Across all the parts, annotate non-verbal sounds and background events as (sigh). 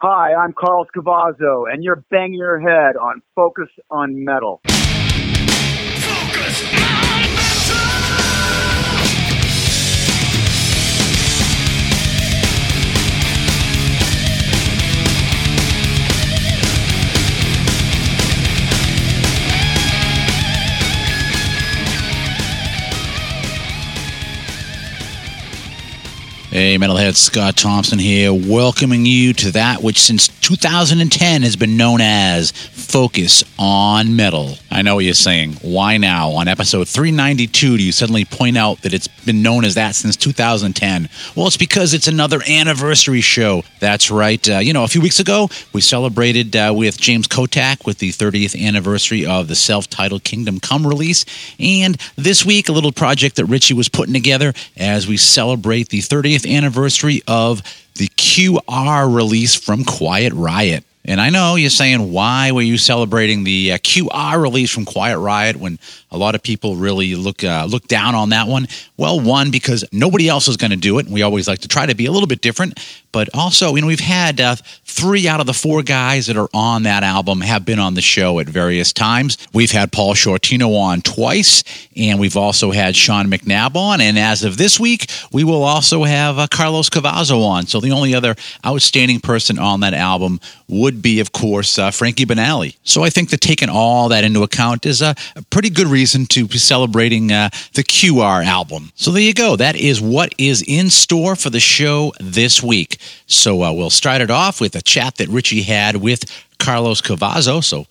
Hi, I'm Carlos Cavazo, and you're banging your head on Focus on Metal. Hey, Metalhead Scott Thompson here, welcoming you to that which since 2010 has been known as Focus on Metal. I know what you're saying. Why now? On episode 392, do you suddenly point out that it's been known as that since 2010? Well, it's because it's another anniversary show. That's right. Uh, you know, a few weeks ago, we celebrated uh, with James Kottak with the 30th anniversary of the self titled Kingdom Come release. And this week, a little project that Richie was putting together as we celebrate the 30th anniversary of the QR release from Quiet Riot. And I know you're saying, why were you celebrating the uh, QR release from Quiet Riot when a lot of people really look uh, look down on that one? Well, one because nobody else is going to do it. And we always like to try to be a little bit different. But also, you know, we've had uh, three out of the four guys that are on that album have been on the show at various times. We've had Paul Shortino on twice, and we've also had Sean McNabb on. And as of this week, we will also have uh, Carlos Cavazo on. So the only other outstanding person on that album would be, of course, uh, Frankie Banali. So I think that taking all that into account is a, pretty good reason to be celebrating uh, the QR album. So there you go. That is what is in store for the show this week. So uh, we'll start it off with a chat that Richie had with Carlos Cavazo. So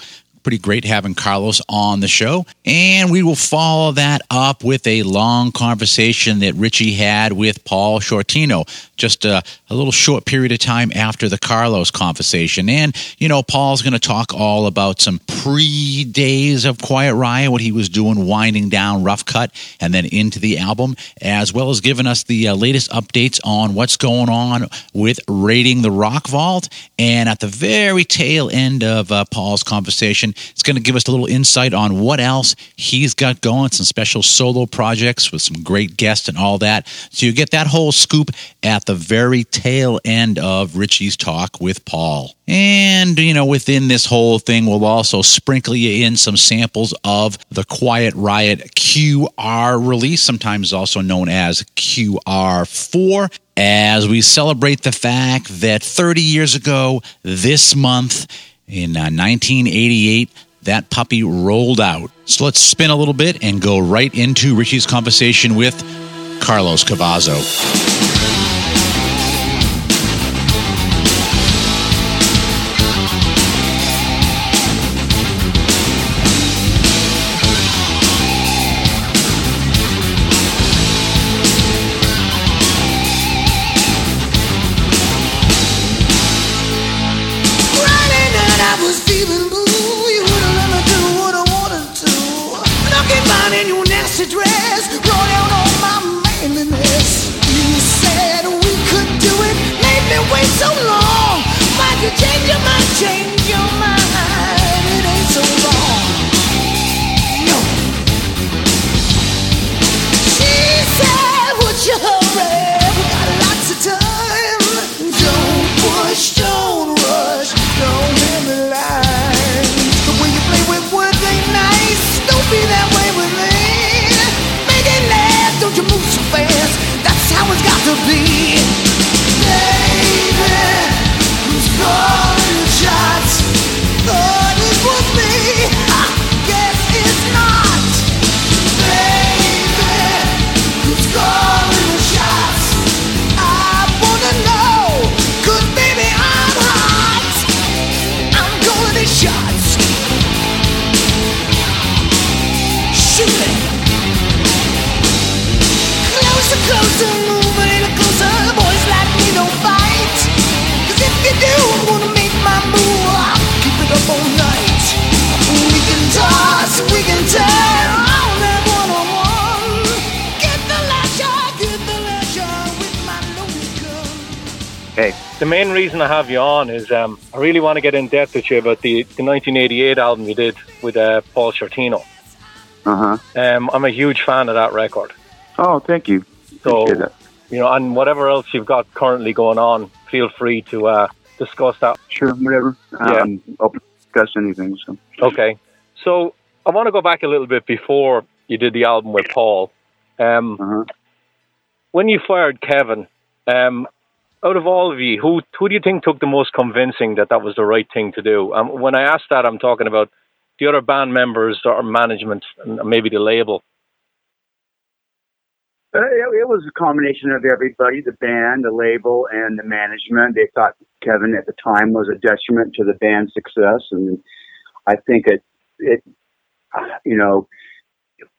pretty great having Carlos on the show. And we will follow that up with a long conversation that Richie had with Paul Shortino, just a, a little short period of time after the Carlos conversation. And, you know, Paul's going to talk all about some pre days of Quiet Riot, what he was doing, winding down Rough Cut, and then into the album, as well as giving us the uh, latest updates on what's going on with raiding the Rock Vault. And at the very tail end of uh, Paul's conversation, it's going to give us a little insight on what else he's got going, some special solo projects with some great guests and all that. So you get that whole scoop at the very tail end of Richie's talk with Paul. And, you know, within this whole thing, we'll also sprinkle you in some samples of the Quiet Riot QR release, sometimes also known as QR4 as we celebrate the fact that 30 years ago this month in uh, 1988 that puppy rolled out. So let's spin a little bit and go right into Richie's conversation with Carlos Cavazo. On is um, I really want to get in depth with you about the, the 1988 album you did with uh, Paul Shortino. uh huh. Um, I'm a huge fan of that record. Oh, thank you. So, you know, and whatever else you've got currently going on, feel free to uh, discuss that. Sure, whatever. Yeah. Um, to discuss anything. So. Okay. So I want to go back a little bit before you did the album with Paul. Um, Uh-huh. when you fired Kevin, um, out of all of you, who who do you think took the most convincing that that was the right thing to do? Um, when I ask that, I'm talking about the other band members or management and maybe the label. Uh, it, it was a combination of everybody, the band, the label, and the management. They thought Kevin at the time was a detriment to the band's success, and I think it, it, you know,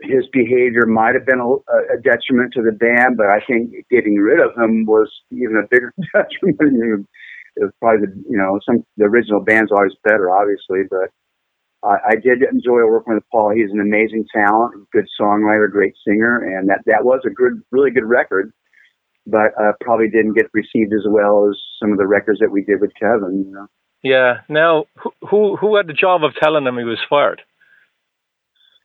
his behavior might have been a, a detriment to the band, but I think getting rid of him was even a bigger (laughs) detriment. It was probably the, you know, some the original band's always better, obviously, but I, I did enjoy working with Paul. He's an amazing talent, good songwriter, great singer, and that that was a good, really good record. But uh, probably didn't get received as well as some of the records that we did with Kevin. You know, Yeah. Now, who who, who had the job of telling him he was fired?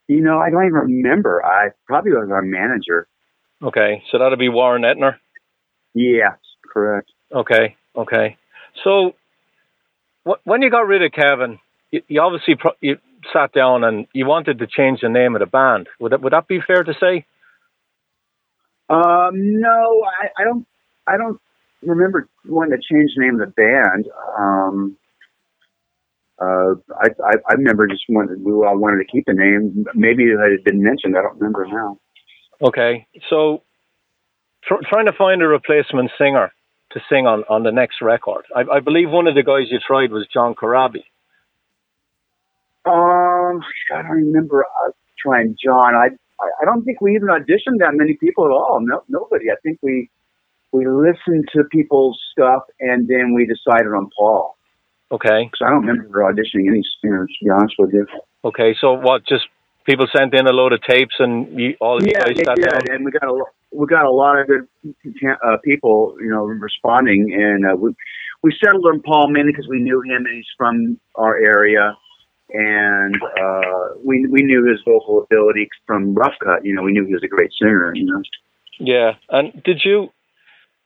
You know, I don't even remember. I probably was our manager. Okay, so that'd be Warren Entner. Yeah, correct. Okay, okay. So, wh- when you got rid of Kevin, you, you obviously pro- you sat down and you wanted to change the name of the band. Would that would that be fair to say? Um, no, I, I don't. I don't remember wanting to change the name of the band. Um, uh, I, I, I remember just wanted we all wanted to keep the name. Maybe it had been mentioned. I don't remember now. Okay, so tr- trying to find a replacement singer to sing on, on the next record. I, I believe one of the guys you tried was John Corabi. Um, I don't remember uh, trying John. I, I I don't think we even auditioned that many people at all. No, nobody. I think we we listened to people's stuff and then we decided on Paul Okay, because I don't remember auditioning any singers. To be honest with you. okay. So what? Just people sent in a load of tapes and you, all of you Yeah, guys they sat did, down. and we got a lo- we got a lot of good uh, people, you know, responding, and uh, we we settled on Paul mainly because we knew him and he's from our area, and uh, we we knew his vocal ability from Rough Cut. You know, we knew he was a great singer. You know, Yeah, and did you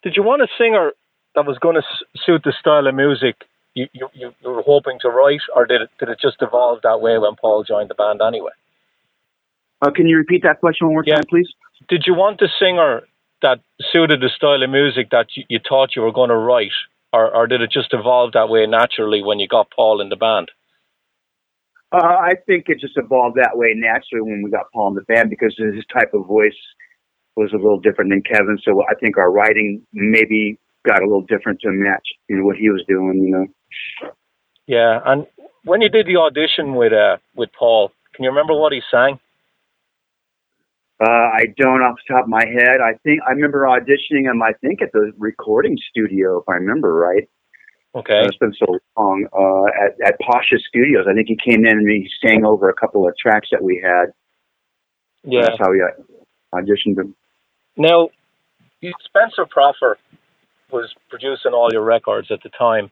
did you want a singer that was going to s- suit the style of music you, you you were hoping to write, or did it did it just evolve that way when Paul joined the band anyway? uh, can you repeat that question one more Yeah. time, please? Did you want a singer that suited the style of music that you, you thought you were going to write, or or did it just evolve that way naturally when you got Paul in the band? Uh, I think it just evolved that way naturally when we got Paul in the band because his type of voice was a little different than Kevin. So I think our writing maybe got a little different to match you know what he was doing. You know. Yeah, and when you did the audition with uh with Paul, can you remember what he sang? Uh, I don't off the top of my head. I think I remember auditioning him. I think at the recording studio, if I remember right. Okay, Uh, it's been so long. Uh, at at Pasha Studios, I think he came in and he sang over a couple of tracks that we had. yeah. That's how we uh, auditioned him. Now, Spencer Proffer was producing all your records at the time.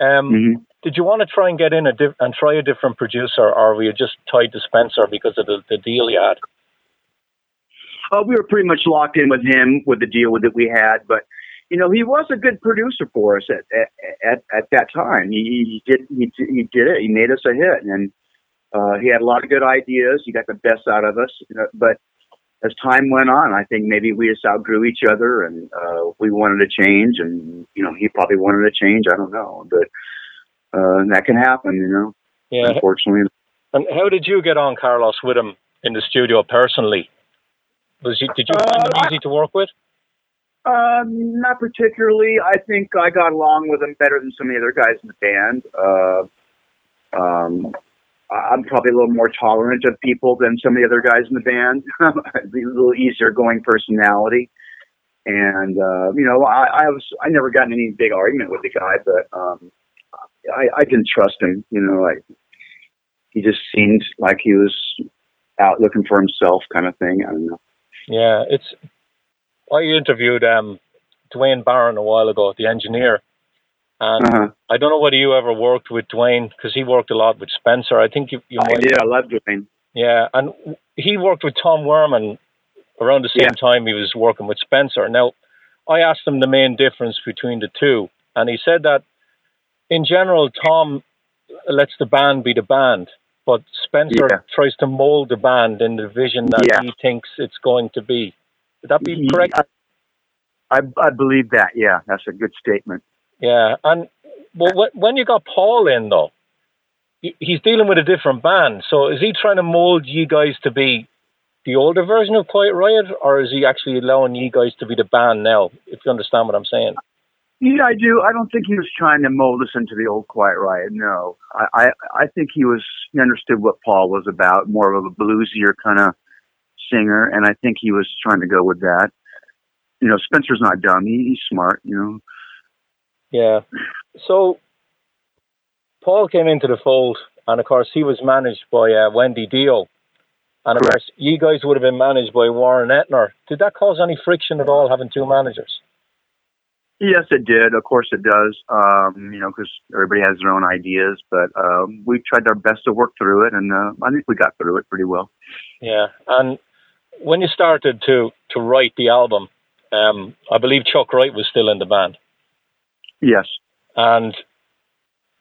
Um, hmm Did you want to try and get in a diff- and try a different producer, or were you just tied to Spencer because of the, the deal you had? Uh, we were pretty much locked in with him with the deal that we had, but you know he was a good producer for us at at at, at that time. He, he did he, he did it. He made us a hit, and uh, he had a lot of good ideas. He got the best out of us. You know, but as time went on, I think maybe we just outgrew each other, and uh, we wanted to change, and you know he probably wanted to change. I don't know, but uh, that can happen. You know, Yeah. unfortunately. And how did you get on, Carlos, with him in the studio personally? Was you, did you find him Uh, easy to work with? Um, not particularly. I think I got along with him better than some of the other guys in the band. Uh, um, I'm probably a little more tolerant of people than some of the other guys in the band. (laughs) A little easier going personality. And, uh, you know, I, I was, I never got in any big argument with the guy, but, um, I, I didn't trust him, you know, like he just seemed like he was out looking for himself kind of thing. I don't know. Yeah, it's. I interviewed um, Duane Baron a while ago, the engineer, and Uh-huh. I don't know whether you ever worked with Duane because he worked a lot with Spencer. I think you, you I did. I loved Duane. Yeah, and he worked with Tom Werman around the same time he was working with Spencer. Now, I asked him the main difference between the two, and he said that in general, Tom lets the band be the band, but Spencer Yeah. tries to mold the band in the vision that Yeah. he thinks it's going to be. Would that be correct? I, I I believe that. Yeah, that's a good statement. Yeah, and well, when you got Paul in though, he's dealing with a different band. So is he trying to mold you guys to be the older version of Quiet Riot, or is he actually allowing you guys to be the band now? If you understand what I'm saying. Yeah, I do. I don't think he was trying to mold us into the old Quiet Riot. No, I, I, I think he was he understood what Paul was about, more of a bluesier kind of singer, and I think he was trying to go with that. You know, Spencer's not dumb. He, he's smart. You know. Yeah. So Paul came into the fold, and of course he was managed by uh, Wendy Dio, and of Correct. course you guys would have been managed by Warren Entner. Did that cause any friction at all having two managers? Yes, it did. Of course, it does. Um, you know, because everybody has their own ideas, but um, we tried our best to work through it, and uh, I think we got through it pretty well. Yeah, and when you started to to write the album, um, I believe Chuck Wright was still in the band, Yes. and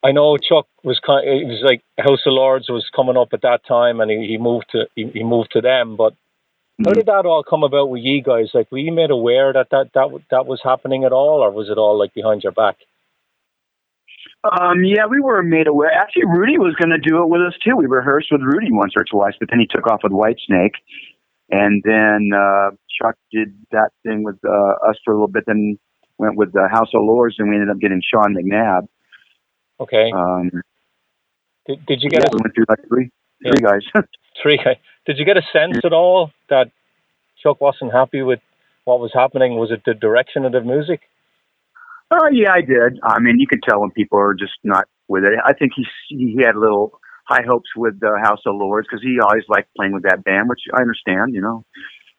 I know Chuck was kind. It was like House of Lords was coming up at that time, and he, he moved to he, he moved to them. But how did that all come about with you guys? Like, were you made aware that that that that was happening at all, or was it all like behind your back? Um, yeah, we were made aware. Actually, Rudy was going to do it with us too. We rehearsed with Rudy once or twice, but then he took off with Whitesnake, and then uh, Chuck did that thing with uh, us for a little bit. Then went with the House of Lords, and we ended up getting Sean McNabb. Okay, Um, did, did you yeah, get we a went through like three, Yeah. (laughs) three guys. three? Did you get a sense at all that Chuck wasn't happy with what was happening? Was it the direction of the music? Oh yeah, I did. I mean, you could tell when people are just not with it. I think he he had a little high hopes with the House of Lords because he always liked playing with that band, which I understand. You know,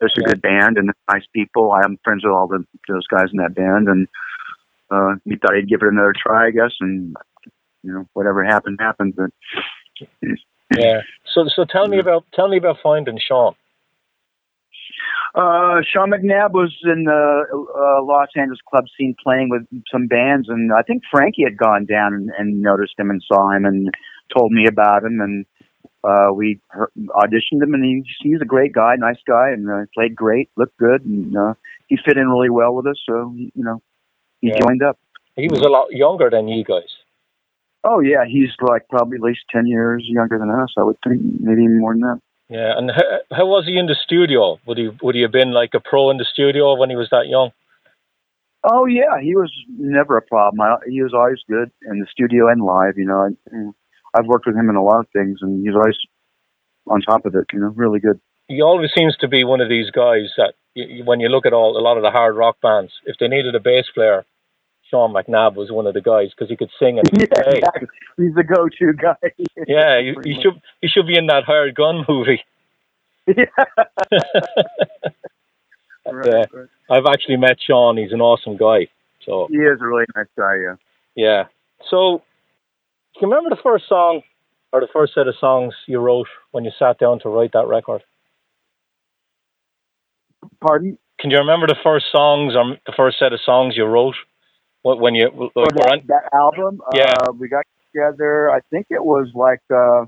there's a Yeah. good band and nice people. I'm friends with all the those guys in that band, and uh, he thought he'd give it another try, I guess. And you know, whatever happened happened. But (clears throat) Yeah. So so tell me about tell me about finding Sean. Uh, Sean McNabb was in the uh, Los Angeles club scene playing with some bands, and I think Frankie had gone down and, and noticed him and saw him and told me about him, and uh, we auditioned him, and he's he's a great guy, nice guy, and uh, played great, looked good, and uh, he fit in really well with us. So you know, he Yeah. joined up. He was a lot younger than you guys. Oh yeah, he's like probably at least ten years younger than us. I would think, maybe even more than that. Yeah. And how, how was he in the studio? Would he would he have been like a pro in the studio when he was that young? Oh yeah, he was never a problem. I, he was always good in the studio and live. You know, and I've worked with him in a lot of things, and he's always on top of it. You know, really good. He always seems to be one of these guys that you, when you look at all a lot of the hard rock bands, if they needed a bass player, Sean McNabb was one of the guys because he could sing and (laughs) he could Yeah, play. exactly. he's the go-to guy. (laughs) Yeah, you, you should you should be in that hired gun movie. (laughs) yeah. Right. I've actually met Sean. He's an awesome guy. So He is a really nice guy. Yeah. yeah. So you remember the first song or the first set of songs you wrote when you sat down to write that record? Pardon? Can you remember the first songs or the first set of songs you wrote when you like, were that, on- that album, Yeah. uh, we got together. I think it was like uh,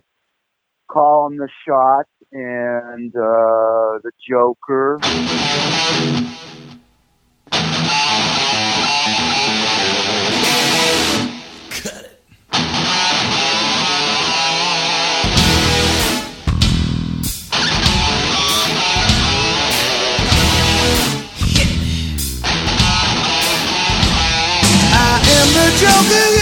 calling the shot and uh, the Joker. The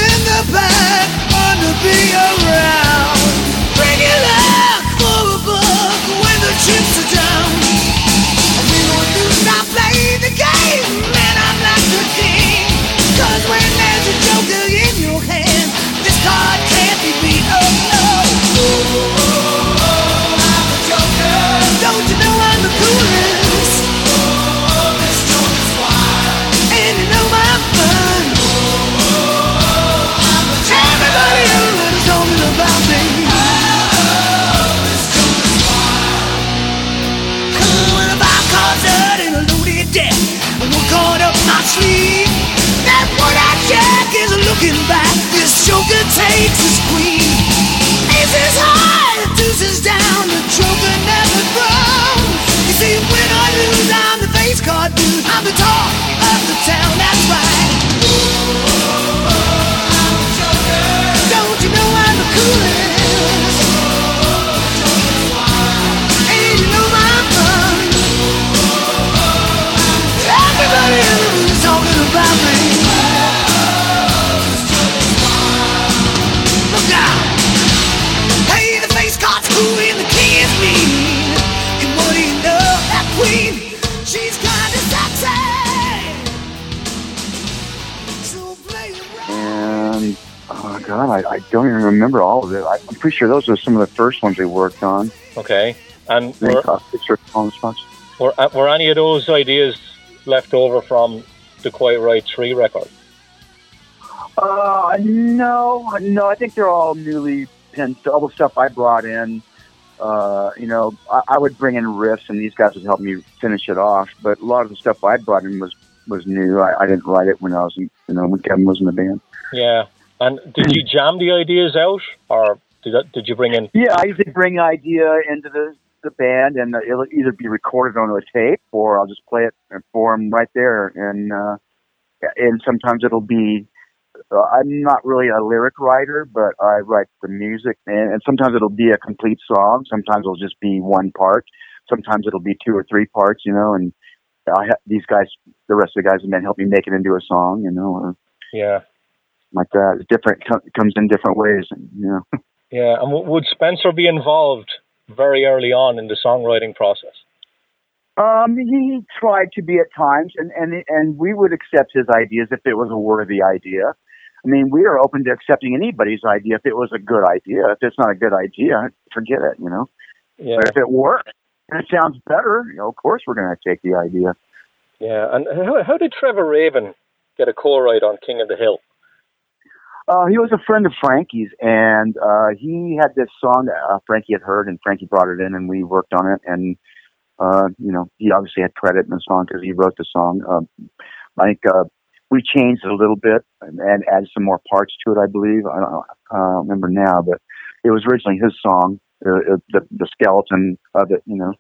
looking back, this Joker takes his queen. Aces high. God, I, I don't even remember all of it. I, I'm pretty sure those were some of the first ones we worked on. Okay. And were, cost picture phone were, uh, were any of those ideas left over from the Quiet Riot 3 record? Uh, no, no. I think they're all newly penned. All the stuff I brought in, uh, you know, I, I would bring in riffs, and these guys would help me finish it off. But a lot of the stuff I brought in was was new. I, I didn't write it when I was, in, you know, when Kevin was in the band. Yeah. And did you jam the ideas out, or did that, did you bring in? Yeah, I usually bring an idea into the the band, and it'll either be recorded onto a tape, or I'll just play it for them right there. And uh, and sometimes it'll be. Uh, I'm not really a lyric writer, but I write the music, and, and sometimes it'll be a complete song. Sometimes it'll just be one part. Sometimes it'll be two or three parts, you know. And I ha- these guys, the rest of the guys, have been helping me make it into a song, you know, or Yeah. Like that. It's different co- comes in different ways, you know. (laughs) Yeah. And w- would Spencer be involved very early on in the songwriting process? Um, he tried to be at times, and and and we would accept his ideas if it was a worthy idea. I mean, we are open to accepting anybody's idea if it was a good idea. If it's not a good idea, forget it. You know. Yeah. But if it works and it sounds better, you know, of course we're going to take the idea. Yeah. And how, how did Trevor Raven get a co-write on King of the Hill? Uh, he was a friend of Frankie's, and uh, he had this song that uh, Frankie had heard, and Frankie brought it in, and we worked on it. And uh, you know, he obviously had credit in the song because he wrote the song. Um, I think uh, we changed it a little bit and, and added some more parts to it. I believe I don't, I don't remember now, but it was originally his song. Uh, uh, the the skeleton of it, you know.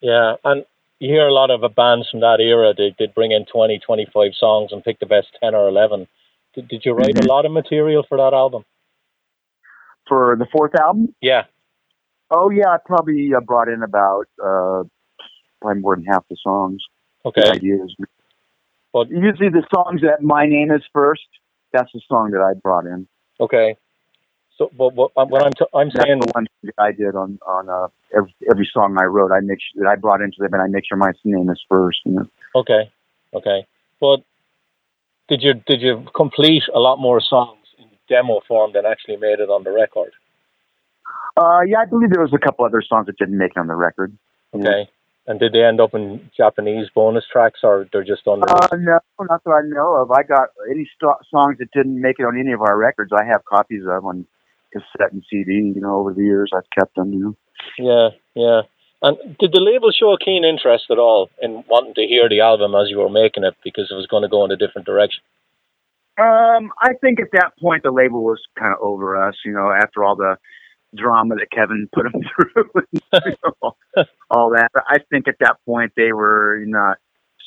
Yeah. And you hear a lot of uh, bands from that era. They did bring in 20, 25 songs and pick the best 10 or 11. Did, did you write Mhm. a lot of material for that album? For the fourth album, Yeah. oh yeah, I probably uh, brought in about uh, probably more than half the songs. Okay. The ideas. But- usually the songs that my name is first. That's the song that I brought in. Okay. So, but what, what I'm, t- I'm That's saying, the one that I did on on uh, every, every song I wrote. I make sure that I brought into them, and I make sure my name is first. You know. okay, okay. But did you did you complete a lot more songs in demo form than actually made it on the record? Uh, yeah, I believe there was a couple other songs that didn't make it on the record. Okay. And did they end up in Japanese bonus tracks, or they're just on the? Uh, no, not that I know of. I got any st- songs that didn't make it on any of our records. I have copies of on cassette and CD. You know, over the years I've kept them. You know. Yeah, yeah. And did the label show a keen interest at all in wanting to hear the album as you were making it because it was going to go in a different direction? Um, I think at that point the label was kind of over us. You know, after all the drama that Kevin put them (laughs) through, and, you know, all that. I think at that point they were not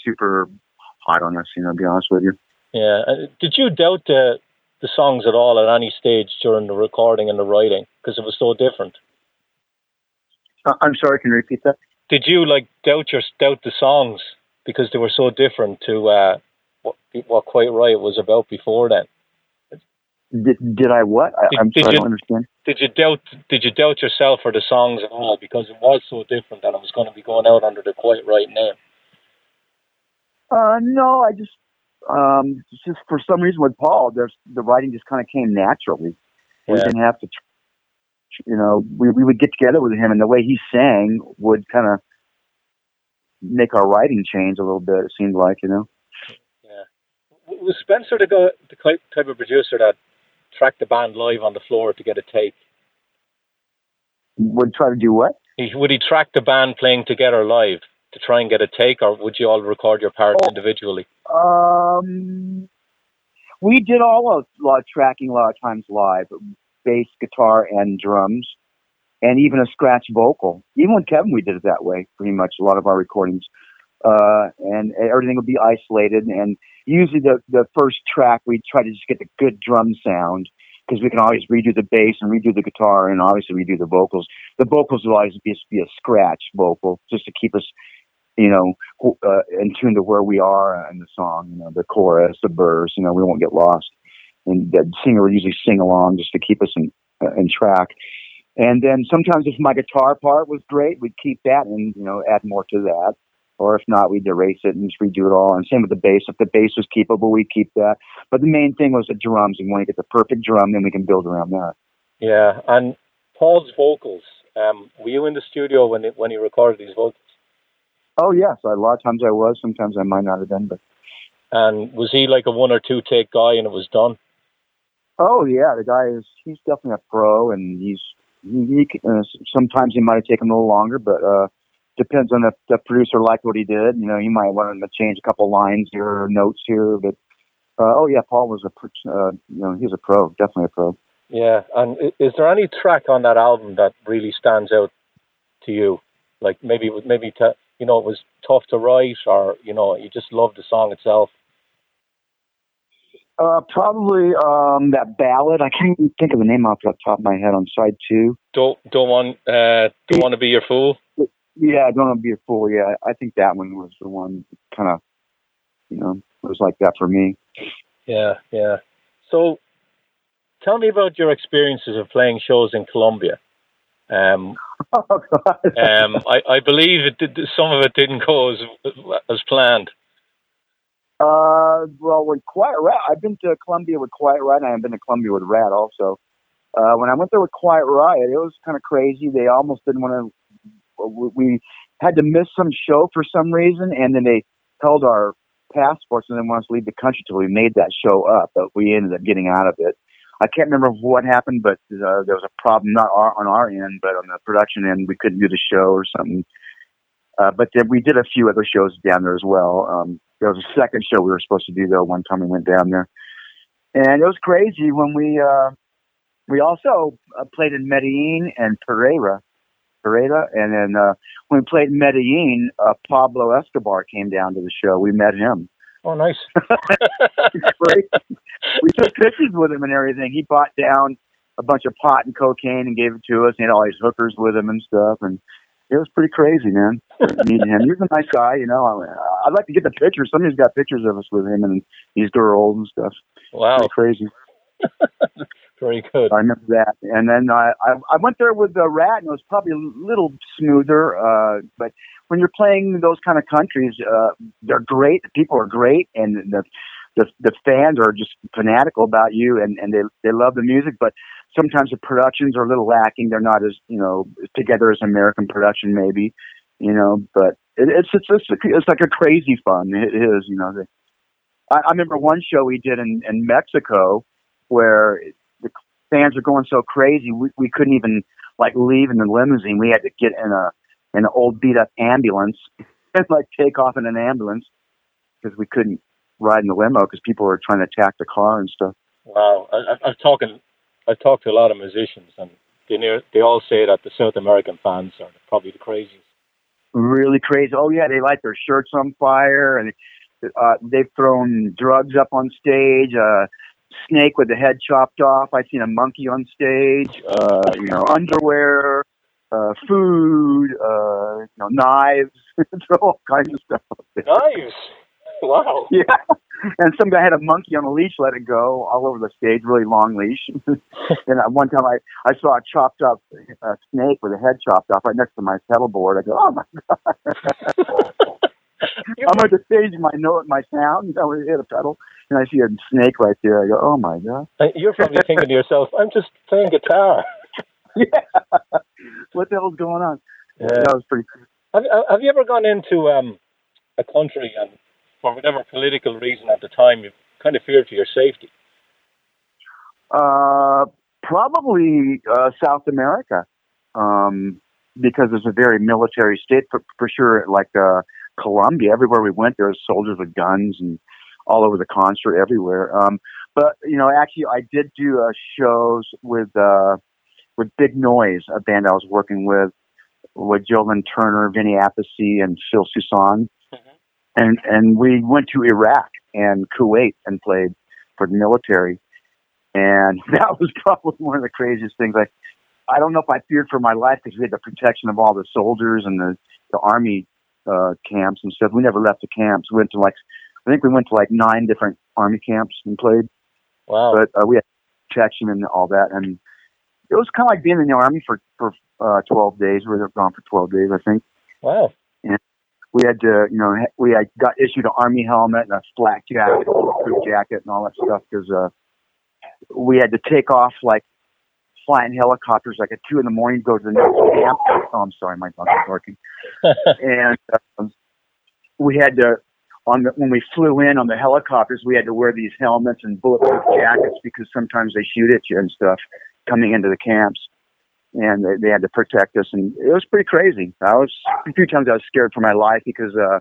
super hot on us. You know, to be honest with you. Yeah. Uh, Did you doubt the the songs at all at any stage during the recording and the writing because it was so different? I'm sorry. I can you repeat that? Did you like doubt your doubt the songs because they were so different to uh, what what Quiet Riot was about before then? Did, did I what? I, did sorry, I don't understand. Did you doubt Did you doubt yourself or the songs at all because it was so different that it was going to be going out under the Quiet Riot name? Uh, no, I just, um, just for some reason with Paul, there's the writing just kind of came naturally. We didn't have to, you know, we we would get together with him, and the way he sang would kind of make our writing change a little bit. It seemed like, you know. Yeah. Was Spencer the guy, the type type of producer that tracked the band live on the floor to get a take? Would try to do what? He, would he track the band playing together live to try and get a take, or would you all record your parts Oh. individually? Um, we did all a lot of tracking a lot of times live, bass, guitar, and drums, and even a scratch vocal. Even with Kevin, we did it that way. Pretty much a lot of our recordings, uh, and everything would be isolated. And usually the the first track we try to just get the good drum sound because we can always redo the bass and redo the guitar and obviously redo the vocals. The vocals will always be, be a scratch vocal just to keep us, you know, uh, in tune to where we are in the song. You know, the chorus, the verse. You know, we won't get lost. And the singer would usually sing along just to keep us in uh, in track. And then sometimes if my guitar part was great, we'd keep that and you know add more to that or if not, we'd erase it and just redo it all. And same with the bass. If the bass was keepable, we'd keep that. But the main thing was the drums. And when we get the perfect drum, then we can build around that. Yeah, and Paul's vocals. Um, were you in the studio when it, when he recorded these vocals? Oh yes, a lot of times I was. Sometimes I might not have been, but. And was he like a one or two take guy, and it was done? Oh yeah, the guy is. He's definitely a pro, and he's. He, he uh, sometimes he might have taken a little longer, but uh, depends on if the producer liked what he did. You know, he might want him to change a couple lines here or notes here, but uh, oh yeah, Paul was a uh, you know he's a pro, definitely a pro. Yeah, and is there any track on that album that really stands out to you? Like maybe maybe to, you know it was tough to write, or you know you just loved the song itself. Uh, probably um, that ballad. I can't even think of the name off the top of my head on side two. Don't don't want uh, don't want to be your fool. Yeah, don't want to be a fool. Yeah, I think that one was the one kind of, you know, was like that for me. Yeah, yeah. So, tell me about your experiences of playing shows in Colombia. Um, (laughs) oh, um, I, I believe it did, some of it didn't go as as planned. Uh, well, with Quiet Rat, I've been to Colombia with Quiet Riot, and I've been to Colombia with Ratt also. Uh, when I went there with Quiet Riot, it was kind of crazy. They almost didn't want to we had to miss some show for some reason, and then they held our passports and then wanted us to leave the country until we made that show up. But we ended up getting out of it. I can't remember what happened, but uh, there was a problem not our, on our end, but on the production end, we couldn't do the show or something. Uh, but then we did a few other shows down there as well. Um, there was a second show we were supposed to do though. One time we went down there, and it was crazy when we uh, we also uh, played in Medellin and Pereira Pereira. And then uh, when we played in Medellin, uh, Pablo Escobar came down to the show. We met him. Oh, nice. (laughs) we took pictures with him and everything. He bought down a bunch of pot and cocaine and gave it to us. He had all these hookers with him and stuff. And it was pretty crazy, man. Meeting him. He was a nice guy, you know. I, I'd like to get the pictures. Somebody's got pictures of us with him and these girls and stuff. Wow. Pretty crazy. (laughs) Very good. I remember that. And then I, I, I went there with the Ratt, and it was probably a little smoother. Uh, but when you're playing those kind of countries, uh, they're great. The people are great, and the the the fans are just fanatical about you, and and they they love the music. But sometimes the productions are a little lacking. They're not as you know together as American production, maybe. You know, but it, it's it's it's it's like a crazy fun. It is, you know. The, I, I remember one show we did in in Mexico where the fans are going so crazy, we, we couldn't even like leave in the limousine. We had to get in a in an old beat up ambulance (laughs) and like take off in an ambulance because we couldn't ride in the limo because people were trying to attack the car and stuff. Wow, I, I've talking, I've talked to a lot of musicians, and they near, they all say that the South American fans are probably the craziest. Really crazy. Oh yeah, they light their shirts on fire, and uh, they've thrown drugs up on stage. Uh, snake with the head chopped off. I've seen a monkey on stage. Uh, you know, underwear, uh, food, uh, you know, knives, (laughs) all kinds of stuff. Knives. Wow. (laughs) Yeah. (laughs) And some guy had a monkey on a leash, let it go all over the stage, really long leash. (laughs) and one time I, I saw a chopped up uh, snake with a head chopped off right next to my pedal board. I go, oh my (laughs) God. I'm at the stage, my note, my sound, you know, hit a pedal, and I see a snake right there. I go, oh my god! You're probably thinking to yourself, I'm just playing guitar. yeah. what the hell's going on? Yeah. That was pretty. Cool. Have Have you ever gone into um, a country and, for whatever political reason at the time, you kind of feared for your safety? Uh, probably uh, South America, um, because it's a very military state for, for sure. Like uh, Colombia, everywhere we went, there was soldiers with guns and all over the concert everywhere. Um, But you know, actually, I did do uh, shows with uh, with Big Noise, a band I was working with, with Joe Lynn Turner, Vinny Appice, and Phil Soussan, and and we went to Iraq and Kuwait and played for the military, and (laughs) that was probably one of the craziest things. I I don't know if I feared for my life because we had the protection of all the soldiers and the the army uh, camps and stuff. We never left the camps. We went to like I think we went to like nine different army camps and played Wow. but uh, we had protection and all that, and it was kind of like being in the army for for uh, twelve days. We were gone for twelve days, I think. wow. We had to, you know, we had got issued an army helmet and a flak jacket, a bulletproof jacket, and all that stuff because uh, we had to take off like flying helicopters like at two in the morning go to the next camp. Oh, I'm sorry, my dog's barking. (laughs) and um, we had to on the when we flew in on the helicopters, we had to wear these helmets and bulletproof jackets because sometimes they shoot at you and stuff coming into the camps, and they, they had to protect us, and it was pretty crazy. I was a few times I was scared for my life because uh,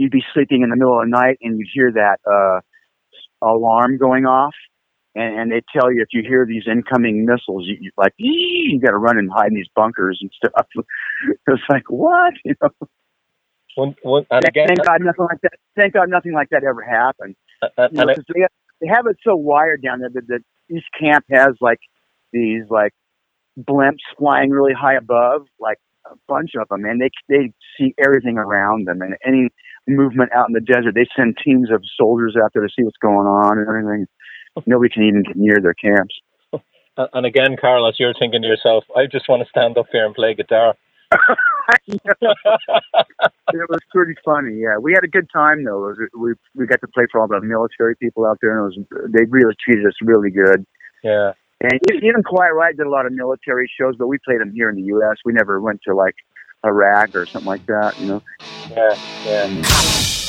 you'd be sleeping in the middle of the night and you'd hear that uh, alarm going off. And, and they tell you if you hear these incoming missiles, you, you like, you got to run and hide in these bunkers and stuff. (laughs) It's like what, (laughs) you know? One, one, and again, thank God nothing like that. Thank God nothing like that ever happened. and, You know, it, they, have, they have it so wired down there that, that each camp has like these like blimps flying really high above, like a bunch of them, and they they see everything around them and any movement out in the desert. They send teams of soldiers out there to see what's going on and everything. (laughs) Nobody can even get near their camps. and again, Carlos, you're thinking to yourself, I just want to stand up here and play guitar. (laughs) it was pretty funny. Yeah, we had a good time though. Was, we we got to play for all the military people out there, and it was they really treated us really good. yeah. And even Quiet Riot did a lot of military shows, but we played them here in the U.S. We never went to like Iraq or something like that. You know. Yeah, yeah.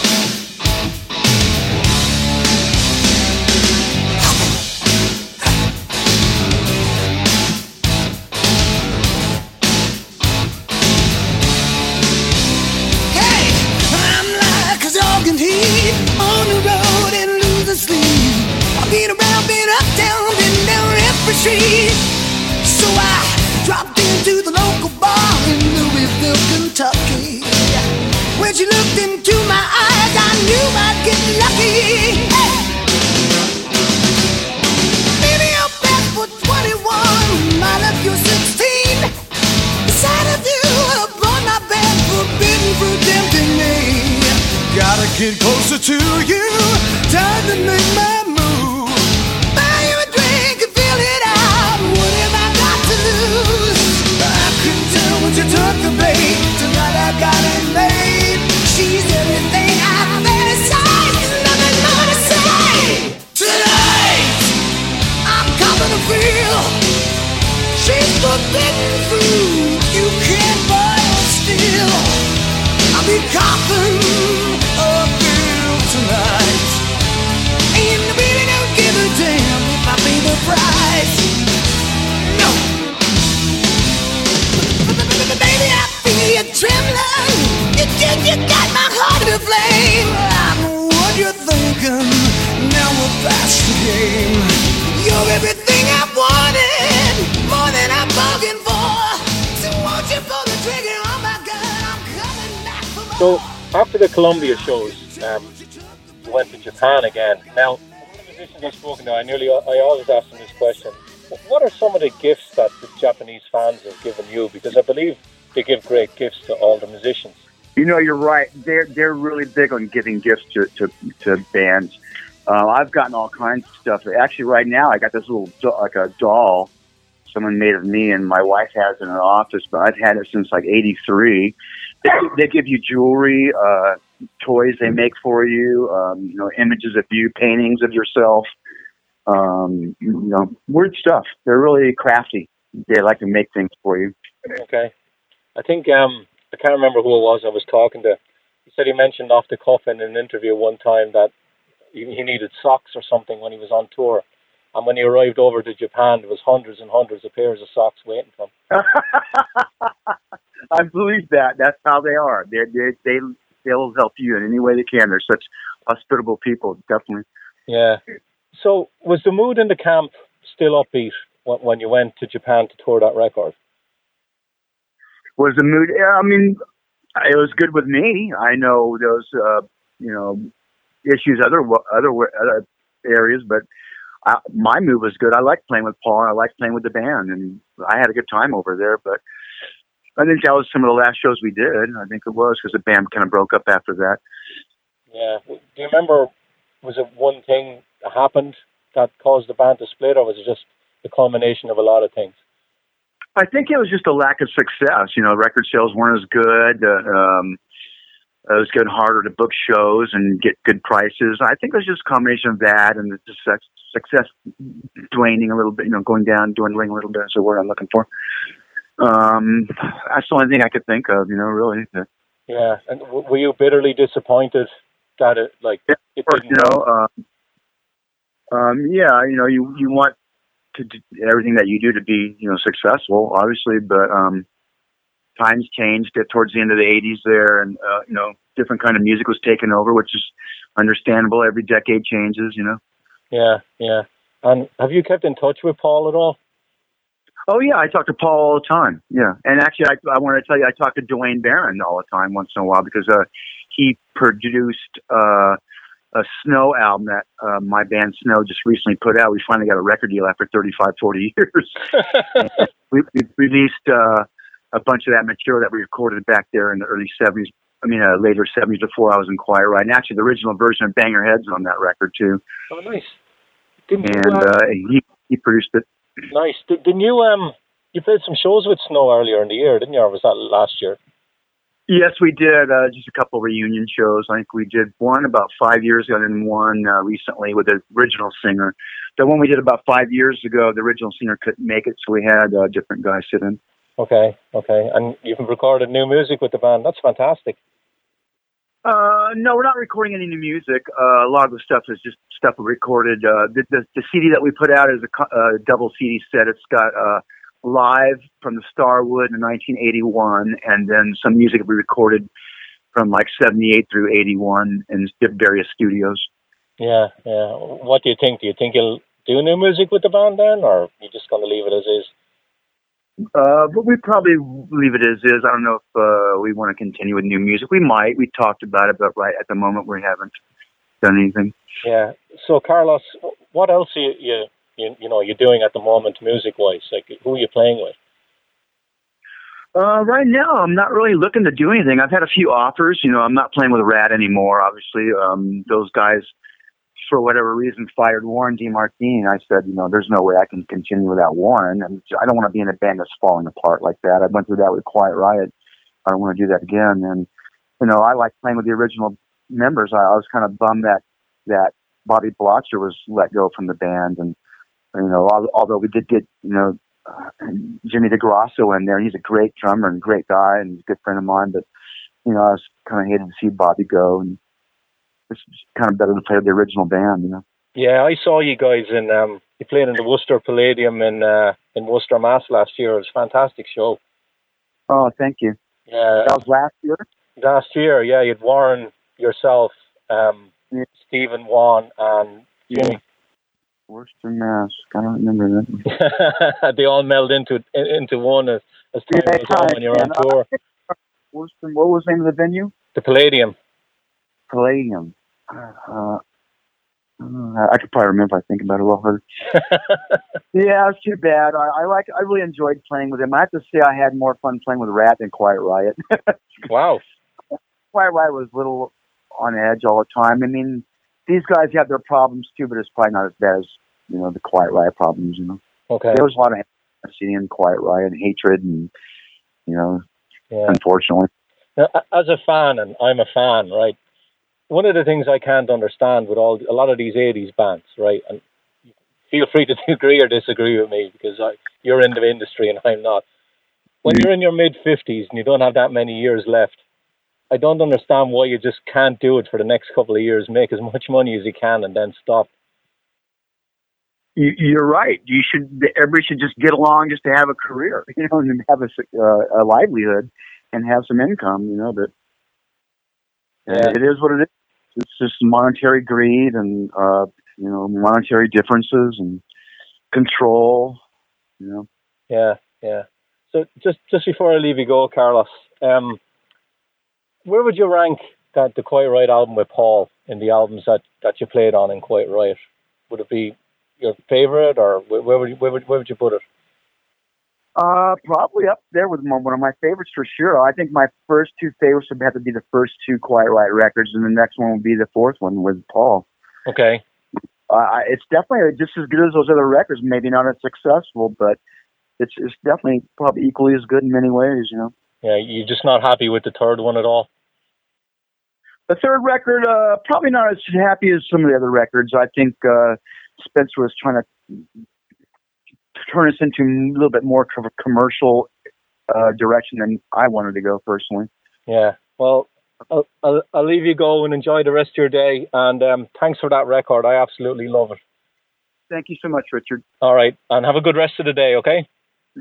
Gotta get closer to you, time to make my So after the Colombia shows, um, you went to Japan again. Now, one of the musicians I've spoken to, I nearly, I always ask them this question: What are some of the gifts that the Japanese fans have given you? Because I believe they give great gifts to all the musicians. You know, you're right. They're they're really big on giving gifts to to, to bands. Uh, I've gotten all kinds of stuff. Actually, right now, I got this little like a doll someone made of me, and my wife has in her office. But I've had it since like '83. They, give you jewelry, uh, toys they make for you, um, you know, images of you, paintings of yourself, um, you know, weird stuff. They're really crafty. They like to make things for you. Okay, I think um, I can't remember who it was I was talking to. He said he mentioned off the cuff in an interview one time that he, he needed socks or something when he was on tour. And when he arrived over to Japan, there was hundreds and hundreds of pairs of socks waiting for him. (laughs) I believe that. That's how they are. They they they they'll help you in any way they can. They're such hospitable people. Definitely. Yeah. So, was the mood in the camp still upbeat when, when you went to Japan to tour that record? Was the mood? Yeah, I mean, it was good with me. I know those, uh, you know, issues other other other areas, but I, my mood was good. I liked playing with Paul. And I liked playing with the band, and I had a good time over there. But I think that was some of the last shows we did. I think it was because the band kind of broke up after that. Yeah. Do you remember? Was it one thing that happened that caused the band to split, or was it just the culmination of a lot of things? I think it was just a lack of success. You know, record sales weren't as good. Uh, um, it was getting harder to book shows and get good prices. I think it was just a combination of that and the success, success waning a little bit, you know, going down, dwindling a little bit is the word I'm looking for. Um, that's the only thing I could think of, you know, really. Yeah. And w- were you bitterly disappointed that it, like, Yeah, it didn't you know, um, um, yeah, you know, you, you want to do everything that you do to be, you know, successful, obviously, but, um, times changed at towards the end of the 80s there and, uh, you know, different kind of music was taken over, which is understandable. Every decade changes, you know. Yeah, yeah. And have you kept in touch with Paul at all? Oh yeah, I talk to Paul all the time. Yeah, and actually, I, I want to tell you, I talk to Duane Baron all the time, once in a while, because uh, he produced uh, a Snow album that uh, my band Snow just recently put out. We finally got a record deal after 35, 40 years. (laughs) we, we released uh, a bunch of that material that we recorded back there in the early '70s. I mean, uh, later '70s before I was in Quiet Riot. And actually, the original version of Banger Heads on that record too. oh, nice. Didn't And uh, he he produced it. Nice. Did, didn't you um you played some shows with Snow earlier in the year, didn't you? Or was that last year? Yes, we did. Uh, just a couple reunion shows. I think we did one about five years ago, and then one uh, recently with the original singer. The one we did about five years ago, the original singer couldn't make it, so we had uh, different guys sit in. Okay, okay. And you've recorded new music with the band. That's fantastic. Uh, no, we're not recording any new music. Uh, a lot of the stuff is just stuff we recorded. Uh, the, the, the CD that we put out is a co- uh, double CD set. It's got uh, live from the Starwood in 1981, and then some music we recorded from like 78 through 81 in various studios. Yeah, yeah. What do you think? Do you think you'll do new music with the band then, or you just going to leave it as is? Uh, but we probably leave it as is. I don't know if uh, we want to continue with new music. We might. We talked about it, but right at the moment we haven't done anything. Yeah. So, Carlos, what else are you you you, you know you're doing at the moment, music wise? Like, who are you playing with? Uh, right now, I'm not really looking to do anything. I've had a few offers. You know, I'm not playing with Ratt anymore. Obviously, um, those guys, for whatever reason, fired Warren DeMartini. I said, you know, there's no way I can continue without Warren, and I don't want to be in a band that's falling apart like that. I went through that with Quiet Riot. I don't want to do that again. And you know, I like playing with the original members. I, I was kind of bummed that that Bobby Blotzer was let go from the band, and you know, although we did get you know uh, Jimmy DeGrasso in there, he's a great drummer and great guy and he's a good friend of mine. But you know, I was kind of hated to see Bobby go, and it's kind of better to play with the original band. You know. Yeah, I saw you guys in um you played in the Worcester Palladium in uh in Worcester, Mass last year. It was a fantastic show. Oh, thank you. Yeah, That was last year. last year, yeah, you'd Warren yourself, um, Yeah. Stephen Juan, and Jimmy. Worcester, Mass. I don't remember that. (laughs) they all meld into into one as, as time Yeah, goes on when you're on yeah. tour. Worcester. What was the name of the venue? The Palladium. Palladium. Uh, uh, I could probably remember. I think about it a little harder. Yeah, it's too bad. I, I like. I really enjoyed playing with him. I have to say, I had more fun playing with Ratt than Quiet Riot. (laughs) wow. Quiet Riot was a little on edge all the time. I mean, these guys have their problems too, but it's probably not as bad as you know the Quiet Riot problems. You know, Okay. there was a lot of animosity in Quiet Riot and hatred, and you know, Yeah. unfortunately. Now, as a fan, and I'm a fan, right? One of the things I can't understand with all a lot of these '80s bands, right? And feel free to (laughs) agree or disagree with me because I, you're in the industry and I'm not. When Mhm. you're in your mid 50s and you don't have that many years left, I don't understand why you just can't do it for the next couple of years, make as much money as you can, and then stop. You, you're right. You should. Everybody should just get along, just to have a career, (laughs) you know, and have a, uh, a livelihood and have some income, you know. But Yeah. it is what it is. It's just monetary greed, and uh, you know, monetary differences and control. You know. Yeah, yeah. So just just before I leave you go, Carlos, um, where would you rank that the Quiet Riot album with Paul in the albums that, that you played on in Quiet Riot? Would it be your favorite, or where, where would you, where would where would you put it? Uh, probably up there with one one of my favorites for sure. I think my first two favorites would have to be the first two Quiet Riot records, and the next one would be the fourth one with Paul. Okay. Uh, it's definitely just as good as those other records. Maybe not as successful, but it's it's definitely probably equally as good in many ways. You know. Yeah, you're just not happy with the third one at all. The third record, uh, probably not as happy as some of the other records. I think uh, Spencer was trying to turn us into a little bit more of a commercial uh, direction than I wanted to go personally. Yeah. Well, I'll, I'll, I'll leave you go and enjoy the rest of your day. And um, thanks for that record. I absolutely love it. Thank you so much, Richard. All right. And have a good rest of the day, okay?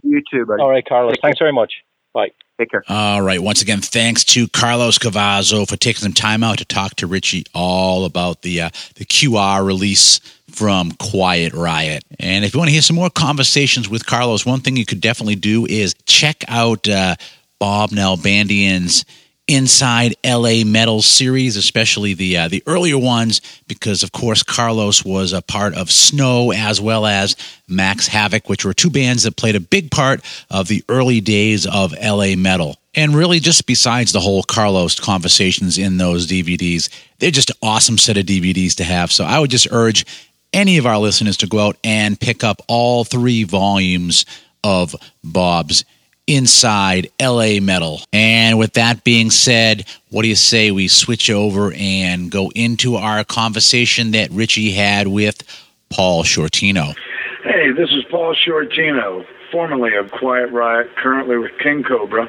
You too, buddy. All right, Carlos. Care. Thanks very much. Bye. Take care. All right. Once again, thanks to Carlos Cavazo for taking some time out to talk to Richie all about the uh, the QR release from Quiet Riot. And if you want to hear some more conversations with Carlos, one thing you could definitely do is check out uh, Bob Nalbandian's Inside LA Metal series, especially the uh, the earlier ones, because of course Carlos was a part of Snow as well as Max Havoc, which were two bands that played a big part of the early days of LA Metal. And really, just besides the whole Carlos conversations in those DVDs, they're just an awesome set of DVDs to have. So I would just urge any of our listeners to go out and pick up all three volumes of Bob's Inside LA Metal. And with that being said, what do you say we switch over and go into our conversation that Richie had with Paul Shortino? Hey, this is Paul Shortino, formerly of Quiet Riot, currently with King Cobra,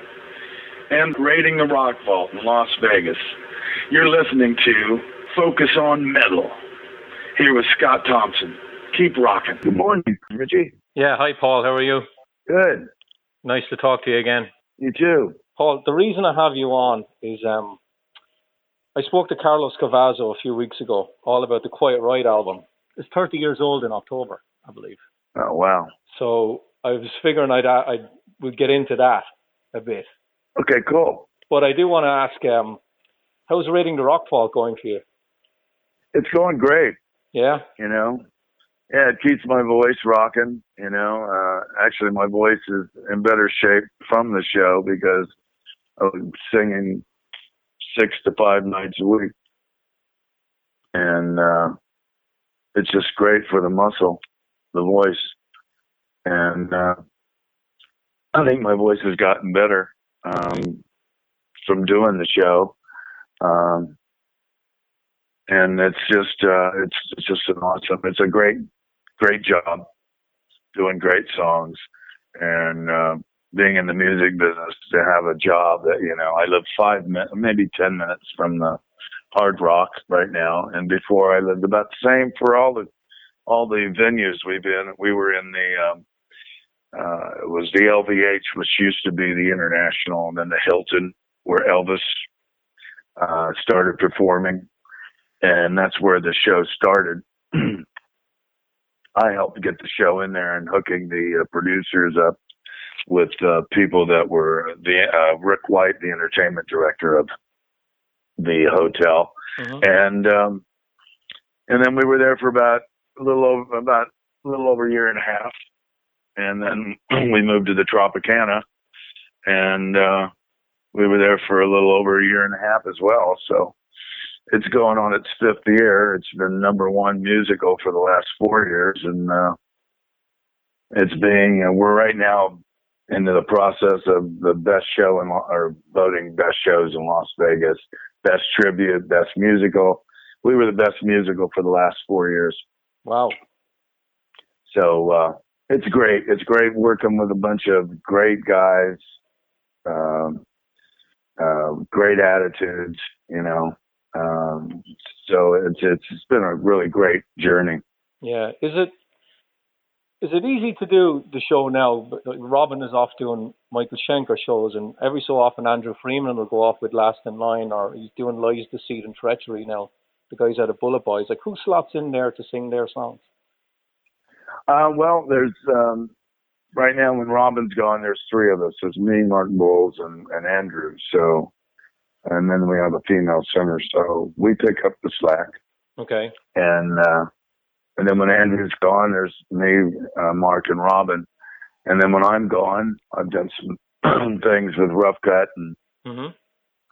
and raiding the Rock Vault in Las Vegas. You're listening to Focus on Metal, here with Scott Thompson. Keep rocking. Good morning, Richie. Yeah. Hi, Paul. How are you? Good. Nice to talk to you again. You too. Paul, the reason I have you on is um, I spoke to Carlos Cavazo a few weeks ago all about the Quiet Riot album. It's 30 years old in October, I believe. Oh wow. So I was figuring I'd, I would would get into that a bit. Okay, cool. But I do want to ask, um, how's raiding the Rock Vault going for you? It's going great. Yeah, You know. Yeah, it keeps my voice rocking. You know. Uh, actually, my voice is in better shape from the show because I'm singing six to five nights a week, and uh, it's just great for the muscle, the voice, and uh, I think my voice has gotten better um, from doing the show. Um, and it's just uh, it's it's just an awesome. It's a great great job doing great songs and uh, being in the music business to have a job that you know I live five minutes, maybe ten minutes from the hard rock right now, and before I lived about the same for all the all the venues we've been. We were in the um, uh, it was the LVH, which used to be the International, and then the Hilton, where Elvis uh, started performing and that's where the show started. (clears throat) I helped get the show in there and hooking the uh, producers up with uh, people that were the uh, Rick White, the entertainment director of the hotel, Mhm. and um, and then we were there for about a little over about a little over a year and a half, and then (clears throat) we moved to the Tropicana, and uh, we were there for a little over a year and a half as well. So it's going on its fifth year. It's been number one musical for the last four years, and uh, it's being. Uh, we're right now into the process of the best show in or voting best shows in Las Vegas, best tribute, best musical. We were the best musical for the last four years. wow. So uh, it's great. It's great working with a bunch of great guys, um, uh, great attitudes. You know, um, so it's it's been a really great journey. Yeah. Is it is it easy to do the show now? Robin is off doing Michael Schenker shows, and every so often Andrew Freeman will go off with Last in Line, or he's doing Lies, Deceit, and Treachery now. the guys out of Bullet Boys. Like who slots in there to sing their songs? Uh, well, there's um, right now when Robin's gone, there's three of us. There's me, Mark Boals, and, and Andrew. So, and then we have a female singer. So we pick up the slack. Okay. And uh, and then when Andrew's gone, there's me, uh, Mark, and Robin. And then when I'm gone, I've done some (clears throat) things with Rough Cut and hmm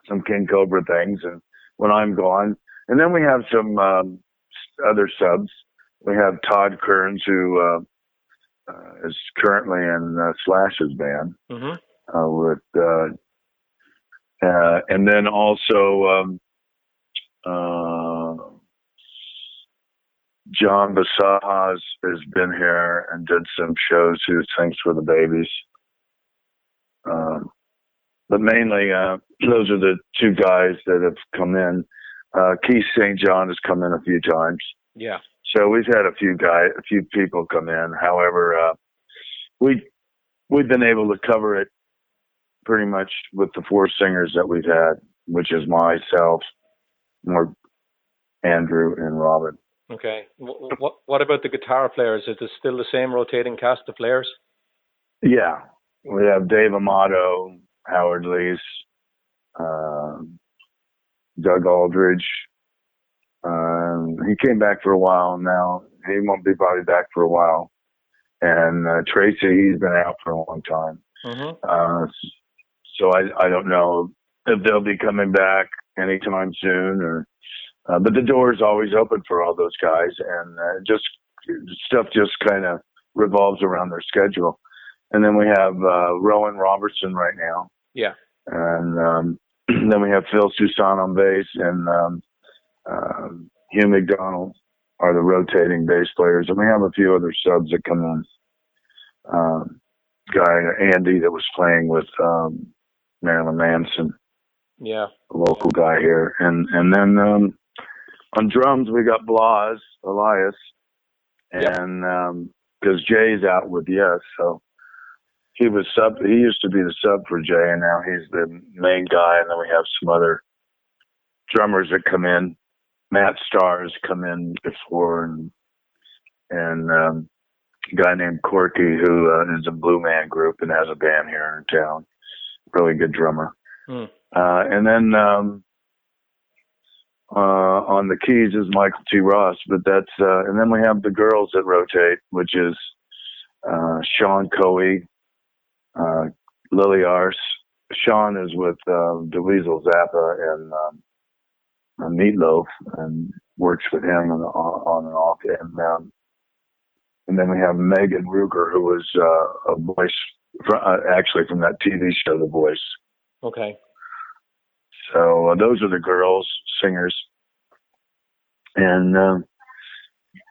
some King Cobra things. And when I'm gone, and then we have some um, other subs. We have Todd Kearns, who uh, uh, is currently in uh, Slash's band hmm uh, with, uh, and then also um, uh, John Bisaha has been here and did some shows. Who sings for the babies. Um, but mainly, uh, those are the two guys that have come in. Uh, Keith St. John has come in a few times. Yeah. So we've had a few guy, a few people come in. However, uh, we we've been able to cover it pretty much with the four singers that we've had, which is myself, more Andrew, and Robin. Okay. What, what about the guitar players? Is it still the same rotating cast of players? Yeah, we have Dave Amato, Howard Leese, um, Doug Aldrich. Um, he came back for a while now. He won't be probably back for a while. And uh, Tracy, he's been out for a long time. hmm Uh, so I, I don't know if they'll be coming back anytime soon or, uh, but the door is always open for all those guys and uh, just stuff just kind of revolves around their schedule. And then we have, uh, Rowan Robertson right now. Yeah. And, um, (clears throat) then we have Phil Soussan on bass and, um, um, Hugh McDonald are the rotating bass players. And we have a few other subs that come in. Um, guy, Andy, that was playing with, um, Marilyn Manson, Yeah. a local guy here. And, and then, um, on drums, we got Blas, Elias, and, um, cause Jay's out with Yes, so he was sub, he used to be the sub for Jay and now he's the main guy. And then we have some other drummers that come in. Matt Stars come in before and, and, um, a guy named Corky who uh, is a Blue Man group and has a band here in town. Really good drummer. Hmm. Uh, and then um, uh, on the keys is Michael T. Ross, but that's uh, and then we have the girls that rotate, which is uh, Sean Coey, uh, Lily Ars. Sean is with uh, Dweezil Zappa and um, uh, Meatloaf and works with him on, on and off. And um, and then we have Megan Ruger, who was uh, a voice, uh, actually from that TV show, The Voice. Okay. So uh, those are the girls singers, and um,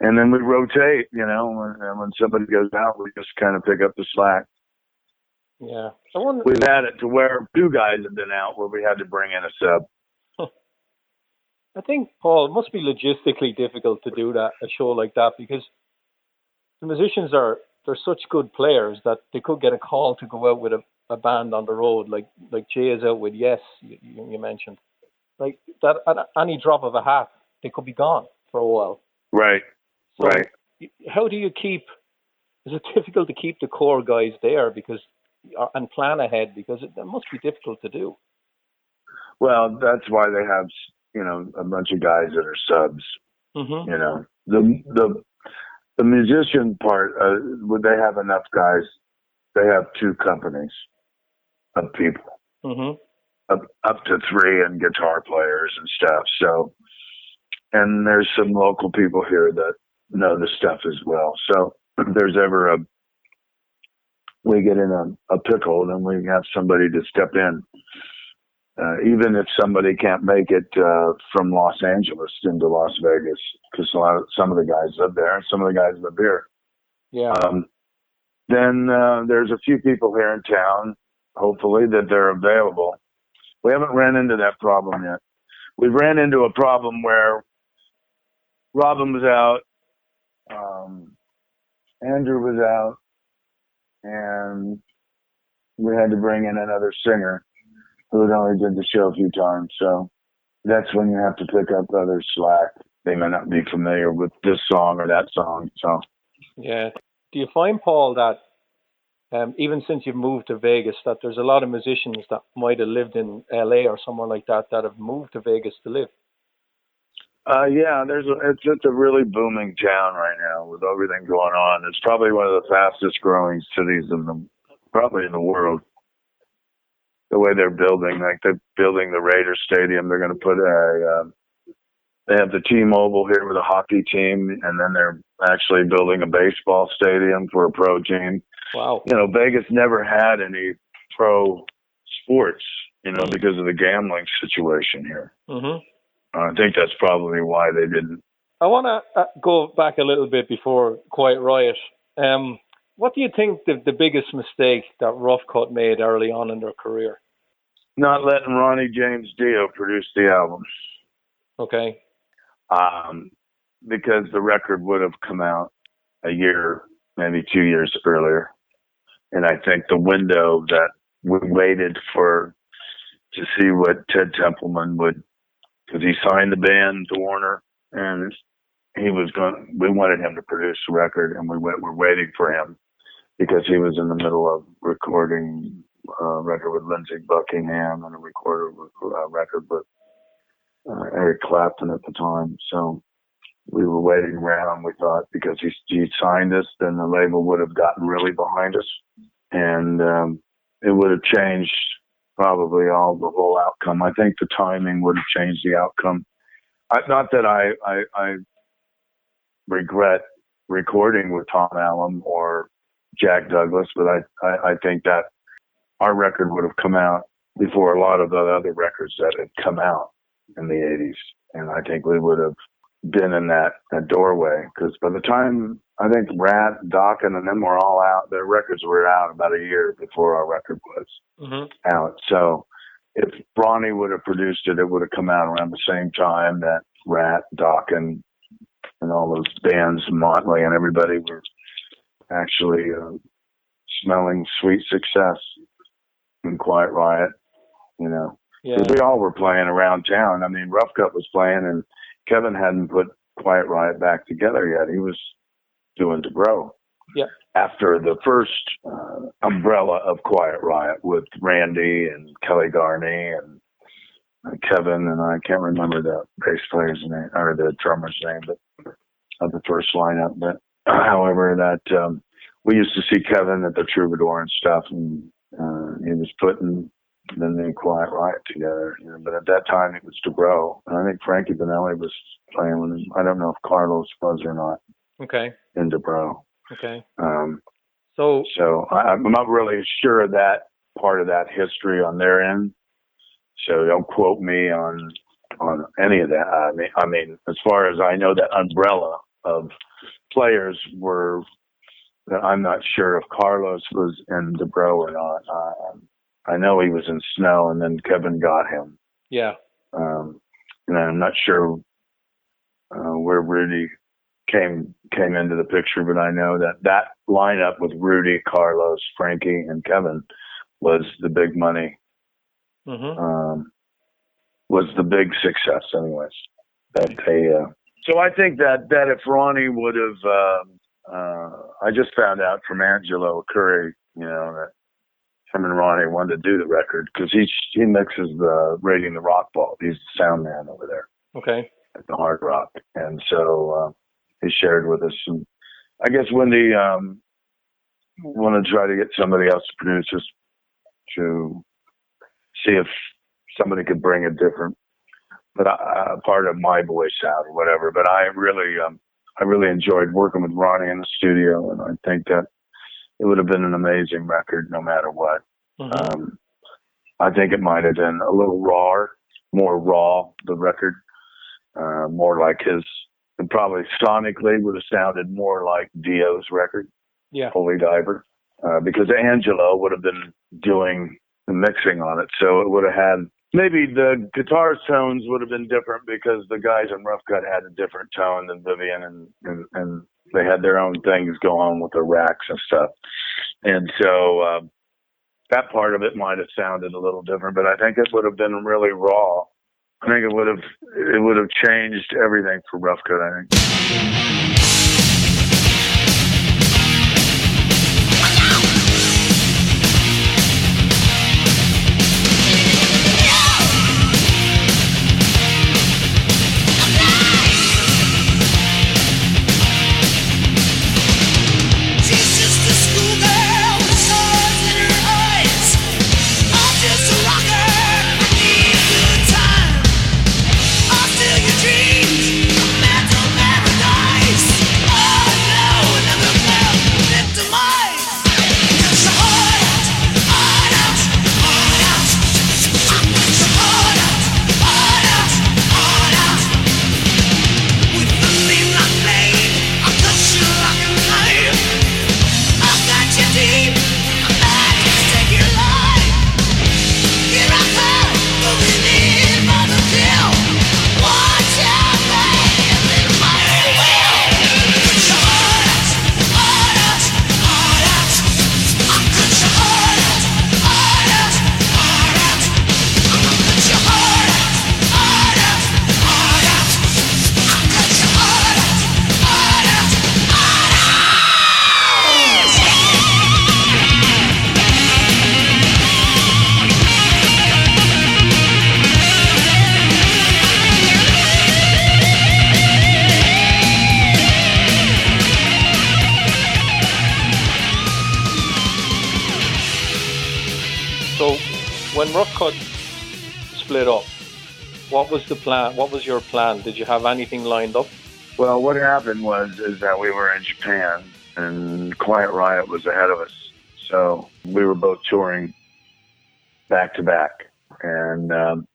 and then we rotate. You know, when, and when somebody goes out, we just kind of pick up the slack. Yeah. I wonder. We've had it to where two guys have been out where we had to bring in a sub. (laughs) I think Paul it must be logistically difficult to do that a show like that because the musicians are they're such good players that they could get a call to go out with a, a band on the road like like Jay is out with Yes you, you mentioned like that at any drop of a hat they could be gone for a while. Right. So Right. How do you keep? Is it (laughs) difficult to keep the core guys there because uh, and plan ahead because it, it must be difficult to do. Well, that's why they have you know a bunch of guys that are subs. Mm-hmm. You know the the the musician part. Uh, would they have enough guys? They have two companies of people. Mm-hmm. up up to three and guitar players and stuff. So, and there's some local people here that know the stuff as well. So if (clears throat) there's ever a we get in a, a pickle, then we have somebody to step in. Uh, even if somebody can't make it uh, from Los Angeles into Las Vegas, because a lot of some of the guys live there, and some of the guys live here. Yeah. Um, then uh, there's a few people here in town, hopefully, that they're available. We haven't ran into that problem yet. We've ran into a problem where Robin was out, um, Andrew was out, and we had to bring in another singer who had only did the show a few times. So that's when you have to pick up other slack. They may not be familiar with this song or that song. So Yeah. Do you find, Paul, that um, even since you've moved to Vegas, that there's a lot of musicians that might have lived in LA or somewhere like that that have moved to Vegas to live? Uh, yeah, there's a, it's it's a really booming town right now with everything going on. It's probably one of the fastest growing cities in the probably in the world. The way they're building, like they're building the Raiders Stadium, they're going to put a. Um, they have the T-Mobile here with a hockey team, and then they're actually building a baseball stadium for a pro team. Wow. You know, Vegas never had any pro sports, you know, because of the gambling situation here. Mm-hmm. I think that's probably why they didn't I want to uh, go back a little bit before Quiet Riot. Um, what do you think the, the biggest mistake that Rough Cut made early on in their career? not letting Ronnie James Dio produce the album Okay. um, because the record would have come out a year, maybe two years earlier. And I think the window that we waited for to see what Ted Templeman would, because he signed the band to Warner, and he was going. We wanted him to produce the record, and we went. We're waiting for him because he was in the middle of recording a record with Lindsey Buckingham and a recorder uh, record with uh, Eric Clapton at the time. So we were waiting around. We thought because he, he signed us, then the label would have gotten really behind us, and um, it would have changed probably all the whole outcome. I think the timing would have changed the outcome. I, not that I, I I regret recording with Tom Allom or Jack Douglas, but I, I I think that our record would have come out before a lot of the other records that had come out in the 80s. And I think we would have been in that, that doorway because by the time I think Ratt, Dokken, and them were all out, their records were out about a year before our record was hmm out. So if Ronnie would have produced it, it would have come out around the same time that Ratt, Dokken, and all those bands, Motley, and everybody were actually uh, smelling sweet success in Quiet Riot. You know, Yeah. 'Cause we all were playing around town. I mean, Rough Cut was playing, and Kevin hadn't put Quiet Riot back together yet. He was doing Dubrow. Yeah. After the first uh, umbrella of Quiet Riot with Randy and Kelly Garni and uh, Kevin and I can't remember the bass player's name or the drummer's name, but of the first lineup. But however, that um, we used to see Kevin at the Troubadour and stuff, and uh, he was putting the new Quiet Riot together. You know, but at that time, it was Dubrow. And I think Frankie Banali was playing with him. I don't know if Carlos was or not Okay. in Dubrow. Okay. Um, So so I, I'm not really sure of that part of that history on their end. So don't quote me on on any of that. I mean, I mean, as far as I know, that umbrella of players were. I'm not sure if Carlos was in Dubrow or not. Uh, I know he was in Snow, and then Kevin got him. yeah. Um, and I'm not sure uh, where Rudy came came into the picture, but I know that that lineup with Rudy, Carlos, Frankie, and Kevin was the big money. Mm-hmm. Um, was the big success, anyways. That they. Uh, so I think that that if Ronnie would have, um, uh, I just found out from Angelo Arcuri, you know, that him and Ronnie wanted to do the record because he he mixes the rating the rock vault. He's the sound man over there Okay. at the Hard Rock, and so uh, he shared with us. And I guess Wendy um, wanted to try to get somebody else to produce this to see if somebody could bring a different, but uh, part of my voice out or whatever. But I really, um, I really enjoyed working with Ronnie in the studio, and I think that it would have been an amazing record no matter what. Mhm. Um, I think it might have been a little raw, more raw, the record, uh, more like his, and probably sonically would have sounded more like Dio's record, yeah. Holy Diver, uh, because Angelo would have been doing the mixing on it. So it would have had, maybe the guitar tones would have been different because the guys in Rough Cut had a different tone than Vivian and, and, and they had their own things going on with the racks and stuff. And so, um, that part of it might have sounded a little different, but I think it would have been really raw I think it would have it would have changed everything for Rough Cut. I think. What was the plan? What was your plan? Did you have anything lined up? Well, what happened was is that we were in Japan and Quiet Riot was ahead of us, so we were both touring back to back, and um,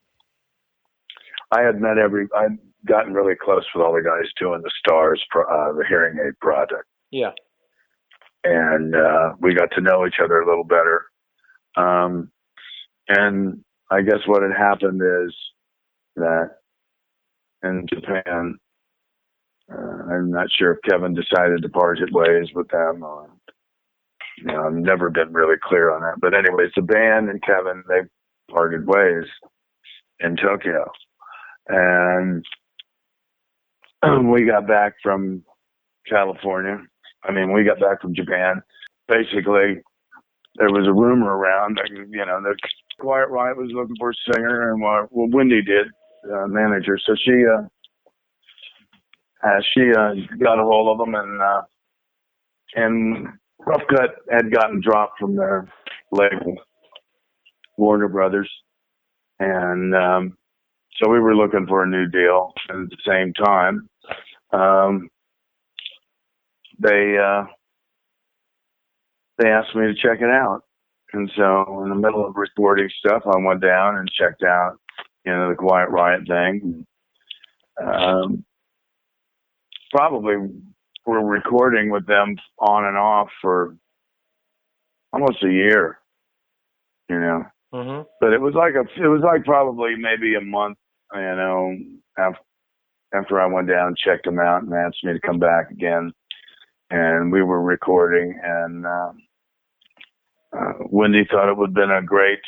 I had met every. I'd gotten really close with all the guys doing the Stars, pro- uh, the hearing aid project. Yeah. and uh, we got to know each other a little better. Um, and I guess what had happened is that in Japan, uh, I'm not sure if Kevin decided to part ways with them. Or, you know, I've never been really clear on that. But anyways, the band and Kevin they parted ways in Tokyo, and we got back from California. I mean, we got back from Japan. Basically, there was a rumor around that you know the Quiet Riot was looking for a singer, and what, well Wendy did, uh, manager. So she uh, uh she uh, got a hold of them, and uh, and Rough Cut had gotten dropped from their label, Warner Brothers, and um, so we were looking for a new deal. And at the same time, um, they uh, they asked me to check it out. And so in the middle of recording stuff, I went down and checked out, you know, the Quiet Riot thing. Um, probably were recording with them on and off for almost a year, you know. Mm-hmm. But it was like a, it was like probably maybe a month, you know, after, after I went down and checked them out and asked me to come back again and we were recording, and um, uh, Wendy thought it would have been a great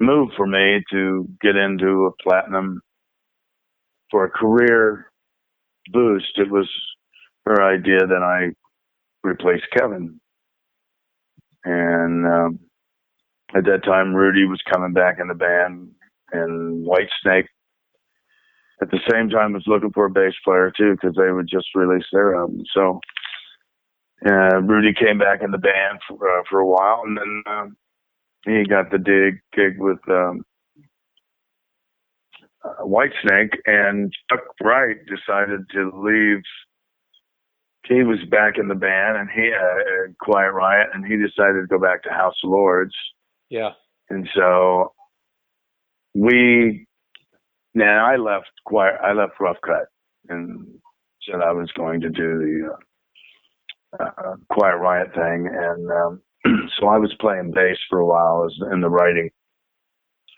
move for me to get into a platinum for a career boost. It was her idea that I replace Kevin, and um, at that time, Rudy was coming back in the band, and White Snake At the same time, was looking for a bass player too because they would just release their album. So uh, Rudy came back in the band for, uh, for a while, and then um, he got the dig gig with um, uh, Whitesnake, and Chuck Wright decided to leave. He was back in the band, and he uh, Quiet Riot, and he decided to go back to House of Lords, Yeah. and so we. Now I left Quiet. I left Rough Cut, and said I was going to do the. Uh, uh, Quiet Riot thing, and um, (clears throat) so I was playing bass for a while as in the writing.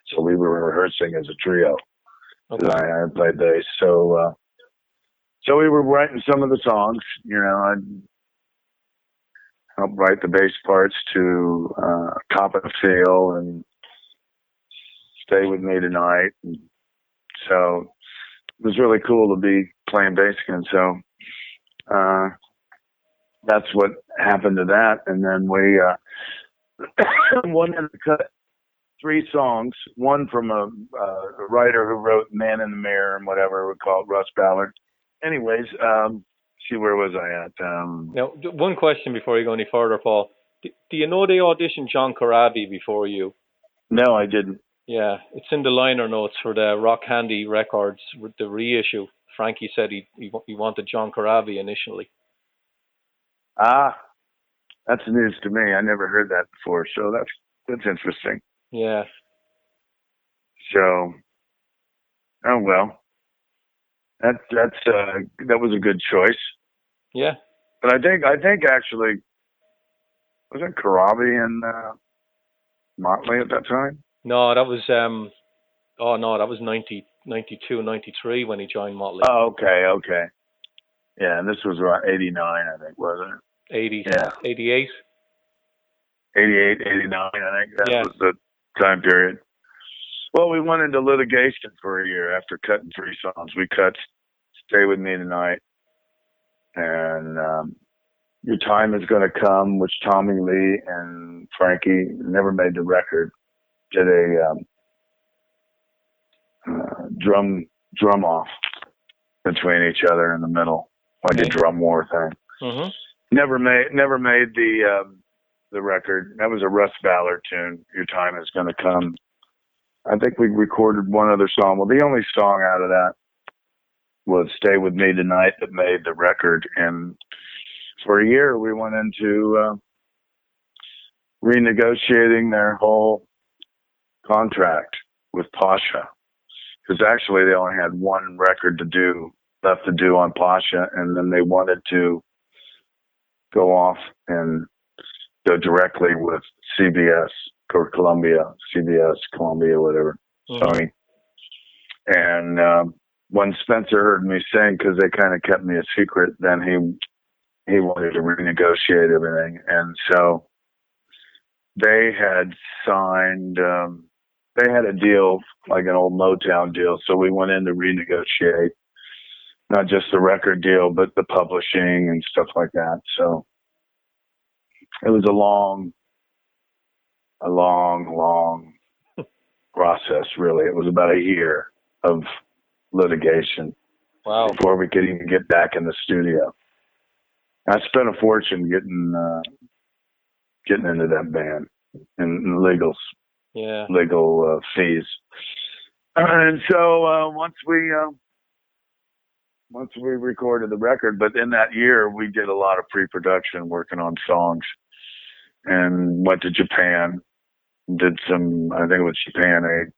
So we were rehearsing as a trio. Okay. I, I played bass, so uh, so we were writing some of the songs. You know, I helped write the bass parts to uh, "Coppin' a Feel" and "Stay with Me Tonight," and So it was really cool to be playing bass again. So uh, that's what happened to that. And then we uh, (coughs) wanted to cut three songs. One from a, uh, a writer who wrote "Man in the Mirror" and whatever we call it, Russ Ballard. Anyways, um, see where was I at? Um, Now, one question before you go any further, Paul. D- do you know they auditioned John Corabi before you? no, I didn't. Yeah, it's in the liner notes for the Rock Candy Records, the reissue. Frankie said he he, he wanted John Corabi initially. Ah, that's news to me. I never heard that before, so that's that's interesting. Yeah, So, oh well, that that's uh, that was a good choice. yeah. But I think I think actually wasn't Corabi and uh, Motley at that time. No, that was um, oh no, that was 90, 92, 93 when he joined Motley. Oh, okay, okay. Yeah, and this was around '89, I think, wasn't it? 80, yeah. 88. '88, '89, I think that Yeah. was the time period. Well, we went into litigation for a year after cutting three songs. We cut "Stay with Me Tonight" and um, "Your Time Is Going to Come," which Tommy Lee and Frankie never made the record. Did a um, uh, drum drum off between each other in the middle, like a drum war thing. hmm Never made never made the um, the record. That was a Russ Ballard tune. Your time is going to come. I think we recorded one other song. Well, the only song out of that was "Stay with Me Tonight" that made the record. And for a year, we went into uh, renegotiating their whole contract with Pasha because actually they only had one record to do left to do on Pasha, and then they wanted to go off and go directly with CBS or Columbia, CBS, Columbia, whatever, Mhm. Sony. And um, when Spencer heard me sing, because they kind of kept me a secret, then he he wanted to renegotiate everything, and so they had signed. Um, they had a deal like an old Motown deal, so we went in to renegotiate not just the record deal, but the publishing and stuff like that. So it was a long, a long, long (laughs) process, really. It was about a year of litigation Wow. before we could even get back in the studio. I spent a fortune getting uh, getting into that band and, legals Yeah. legal uh, fees. And so uh, once we uh, once we recorded the record, but in that year we did a lot of pre-production, working on songs, and went to Japan, did some I think it was Japan Aid,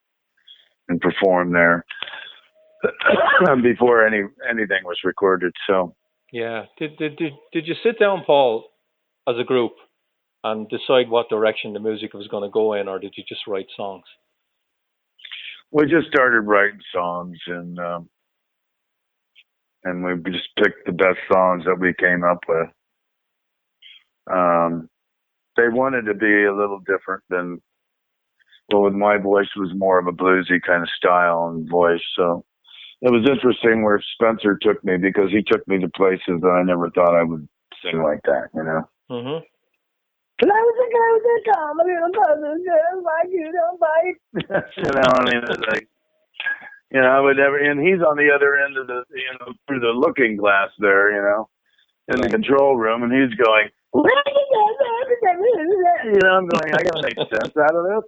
and performed there (coughs) before any anything was recorded. So Yeah. Did, did did did you sit down, Paul, as a group, and decide what direction the music was going to go in, or did you just write songs? we just started writing songs and um and we just picked the best songs that we came up with um they wanted to be a little different than well with my voice was more of a bluesy kind of style and voice so it was interesting where spencer took me because he took me to places that i never thought i would sing like that you know Mm-hmm. Cause I was a girl with a comedy, a puzzle, just like you don't bite. (laughs) you know, I mean, it's like, you know, I would never, and he's on the other end of the, you know, through the looking glass there, you know, in the control room, and he's going, (laughs) you know, I'm going, I gotta make sense out of this.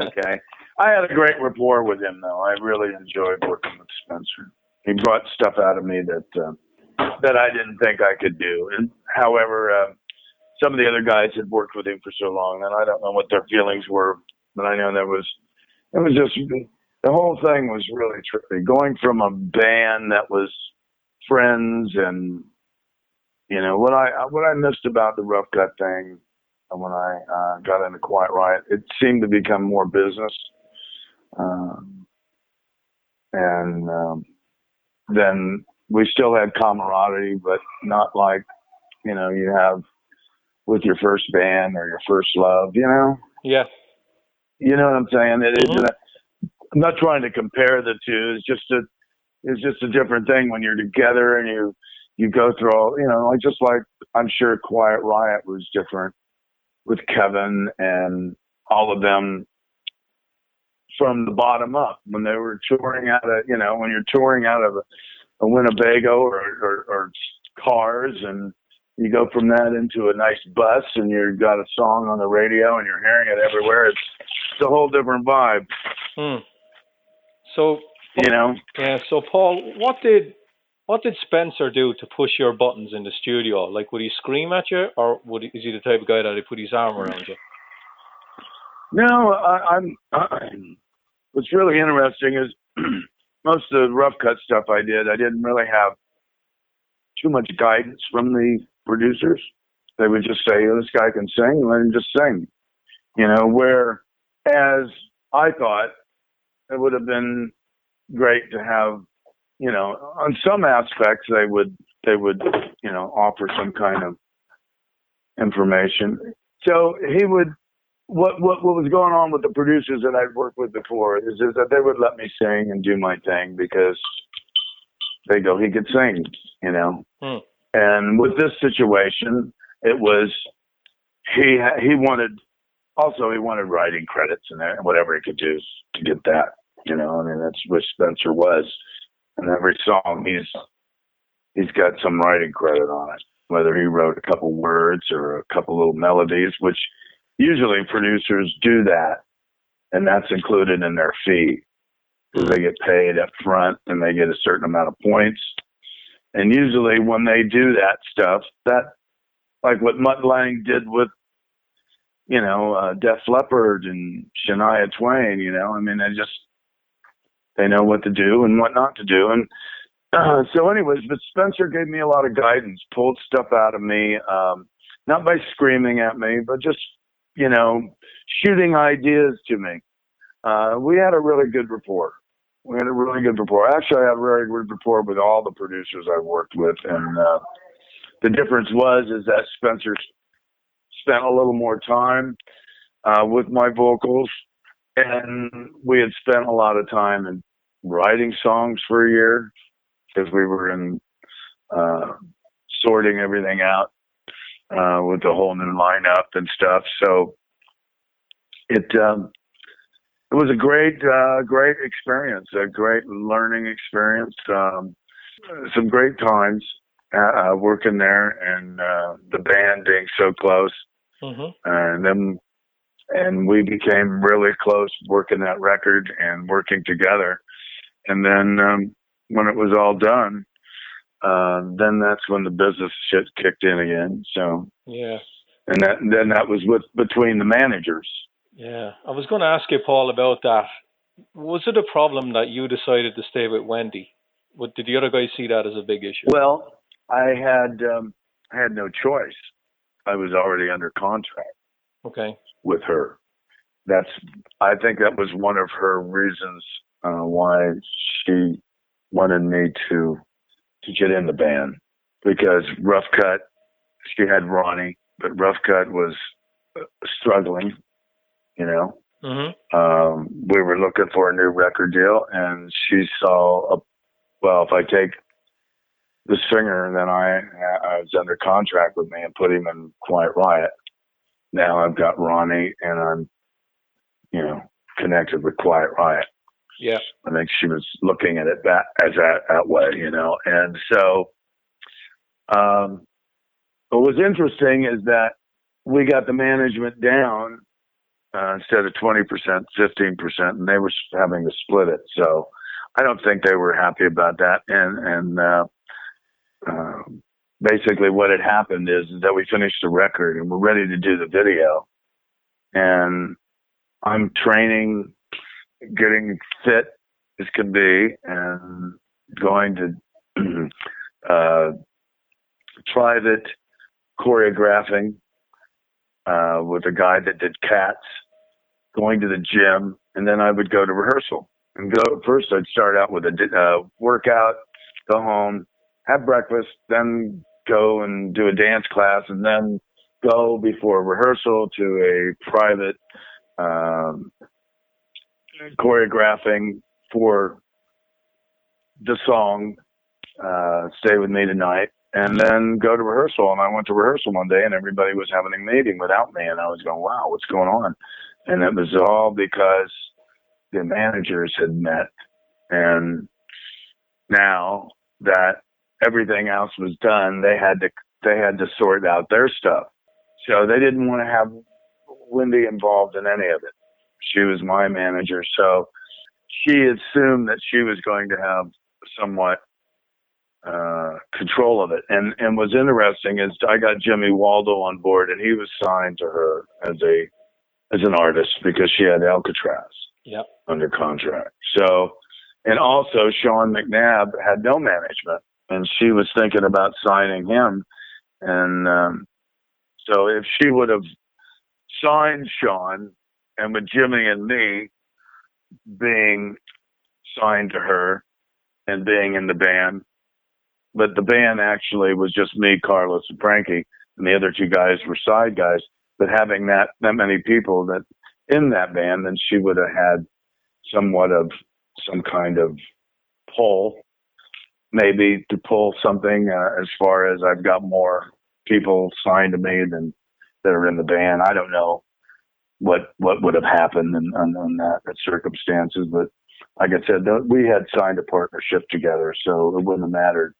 Okay. I had a great rapport with him, though. I really enjoyed working with Spencer. He brought stuff out of me that, uh, that I didn't think I could do. And however, uh, some of the other guys had worked with him for so long, and I don't know what their feelings were, but I know that was it was just the whole thing was really trippy. Going from a band that was friends and you know what I what I missed about the rough cut thing when I uh, got into Quiet Riot, it seemed to become more business. Um, and um, then we still had camaraderie, but not like you know you have with your first band or your first love. You know, yeah. you know what I'm saying? It is Mhm. that I'm not trying to compare the two. It's just a it's just a different thing when you're together and you you go through all you know like just like I'm sure Quiet Riot was different with Kevin and all of them from the bottom up when they were touring out of you know when you're touring out of a, a Winnebago or, or, or cars and you go from that into a nice bus and you've got a song on the radio and you're hearing it everywhere it's, it's a whole different vibe Hmm. So you know yeah, so Paul, what did what did Spencer do to push your buttons in the studio? Like, would he scream at you, or would he, is he the type of guy that would put his arm around you? No, I, I'm. I, what's really interesting is (clears throat) most of the rough cut stuff I did, I didn't really have too much guidance from the producers. They would just say, oh, "This guy can sing, let him just sing." You know, whereas I thought it would have been great to have, you know, on some aspects they would they would, you know, offer some kind of information. So he would what what what was going on with the producers that I'd worked with before is, is that they would let me sing and do my thing because they go he could sing, you know. Hmm. And with this situation, it was he he wanted also he wanted writing credits and whatever he could do to get that, you know. I mean that's what Spencer was, and every song he's he's got some writing credit on it, whether he wrote a couple words or a couple little melodies, which usually producers do that, and that's included in their fee. They get paid up front and they get a certain amount of points. And usually when they do that stuff, that like what Mutt Lange did with, you know, uh, Def Leppard and Shania Twain, you know, I mean, they just they know what to do and what not to do. And uh, so, anyways, but Spencer gave me a lot of guidance, pulled stuff out of me, um, not by screaming at me, but just you know, shooting ideas to me. Uh, we had a really good rapport. We had a really good rapport. Actually, I had a very good rapport with all the producers I worked with, and uh, the difference was is that Spencer spent a little more time uh, with my vocals, and we had spent a lot of time in writing songs for a year because we were in uh, sorting everything out uh, with the whole new lineup and stuff. So it um, it was a great uh, great experience, a great learning experience. Um, some great times uh, uh, working there, and uh, the band being so close, hmm and then and we became really close working that record and working together. And then um, when it was all done, uh, then that's when the business shit kicked in again. So, Yeah, and that then that was with between the managers. yeah. I was going to ask you, Paul, about that. Was it a problem that you decided to stay with Wendy? What, did the other guys see that as a big issue? Well, I had um, I had no choice. I was already under contract Okay. with her. That's I think that was one of her reasons uh, why she wanted me to to get in the band because Rough Cut she had Ronnie, but Rough Cut was uh, struggling, you know. Mm-hmm. Um, we were looking for a new record deal, and she saw a well. If I take the singer, and then I I was under contract with me and put him in Quiet Riot. Now I've got Ronnie, and I'm, you know, connected with Quiet Riot. Yeah. I think she was looking at it that as that, that way, you know. And so, um, what was interesting is that we got the management down uh, instead of twenty percent, fifteen percent, and they were having to split it. So, I don't think they were happy about that. And and uh, uh, basically, what had happened is that we finished the record and we're ready to do the video, and I'm training getting fit as can be and going to (clears throat) uh, private choreographing uh, with a guy that did cats, going to the gym, and then I would go to rehearsal. And go first, I'd start out with a uh, workout, go home, have breakfast, then go and do a dance class, and then go before rehearsal to a private um, choreographing for the song uh, "Stay with Me Tonight," and then go to rehearsal. And I went to rehearsal one day, and everybody was having a meeting without me, and I was going, "Wow, what's going on?" And it was all because the managers had met, and now that everything else was done, they had to they had to sort out their stuff. So they didn't want to have Wendy involved in any of it. She was my manager, so she assumed that she was going to have somewhat uh, control of it. And and what's interesting is I got Jimmy Waldo on board, and he was signed to her as a as an artist because she had Alcatrazz Yep. under contract. So, and also Sean McNabb had no management, and she was thinking about signing him. And um, so, if she would have signed Sean, and with Jimmy and me being signed to her and being in the band, but the band actually was just me, Carlos, and Frankie, and the other two guys were side guys. But having that that many people that in that band, then she would have had somewhat of some kind of pull, maybe to pull something uh, as far as I've got more people signed to me than that are in the band. I don't know what what would have happened in, in, in that circumstances, but like I said, we had signed a partnership together, so it wouldn't have mattered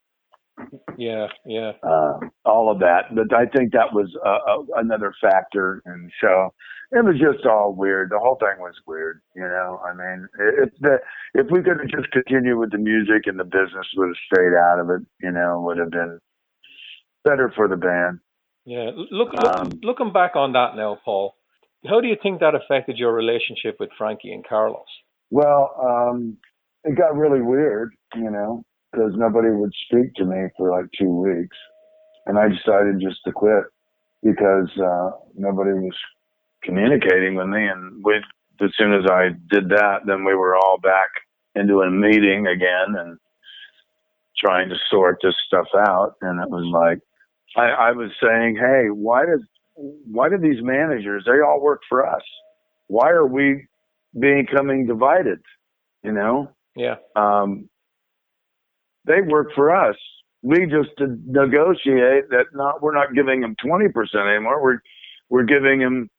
Yeah, yeah. uh, all of that. But I think that was uh, uh, another factor, and so it was just all weird. The whole thing was weird, you know. I mean, if the if we could have just continued with the music and the business would have stayed out of it, you know, would have been better for the band. Yeah. Look, look Um, looking back on that now, Paul, how do you think that affected your relationship with Frankie and Carlos? Well, um, it got really weird, you know, because nobody would speak to me for like two weeks, and I decided just to quit because uh, nobody was communicating with me. And we, as soon as I did that, then we were all back into a meeting again and trying to sort this stuff out. And it was like I, I was saying, "Hey, why does why do these managers? They all work for us. Why are we becoming divided?" You know, Yeah. um, they work for us. We just to negotiate that not we're not giving them twenty percent anymore. We're we're giving them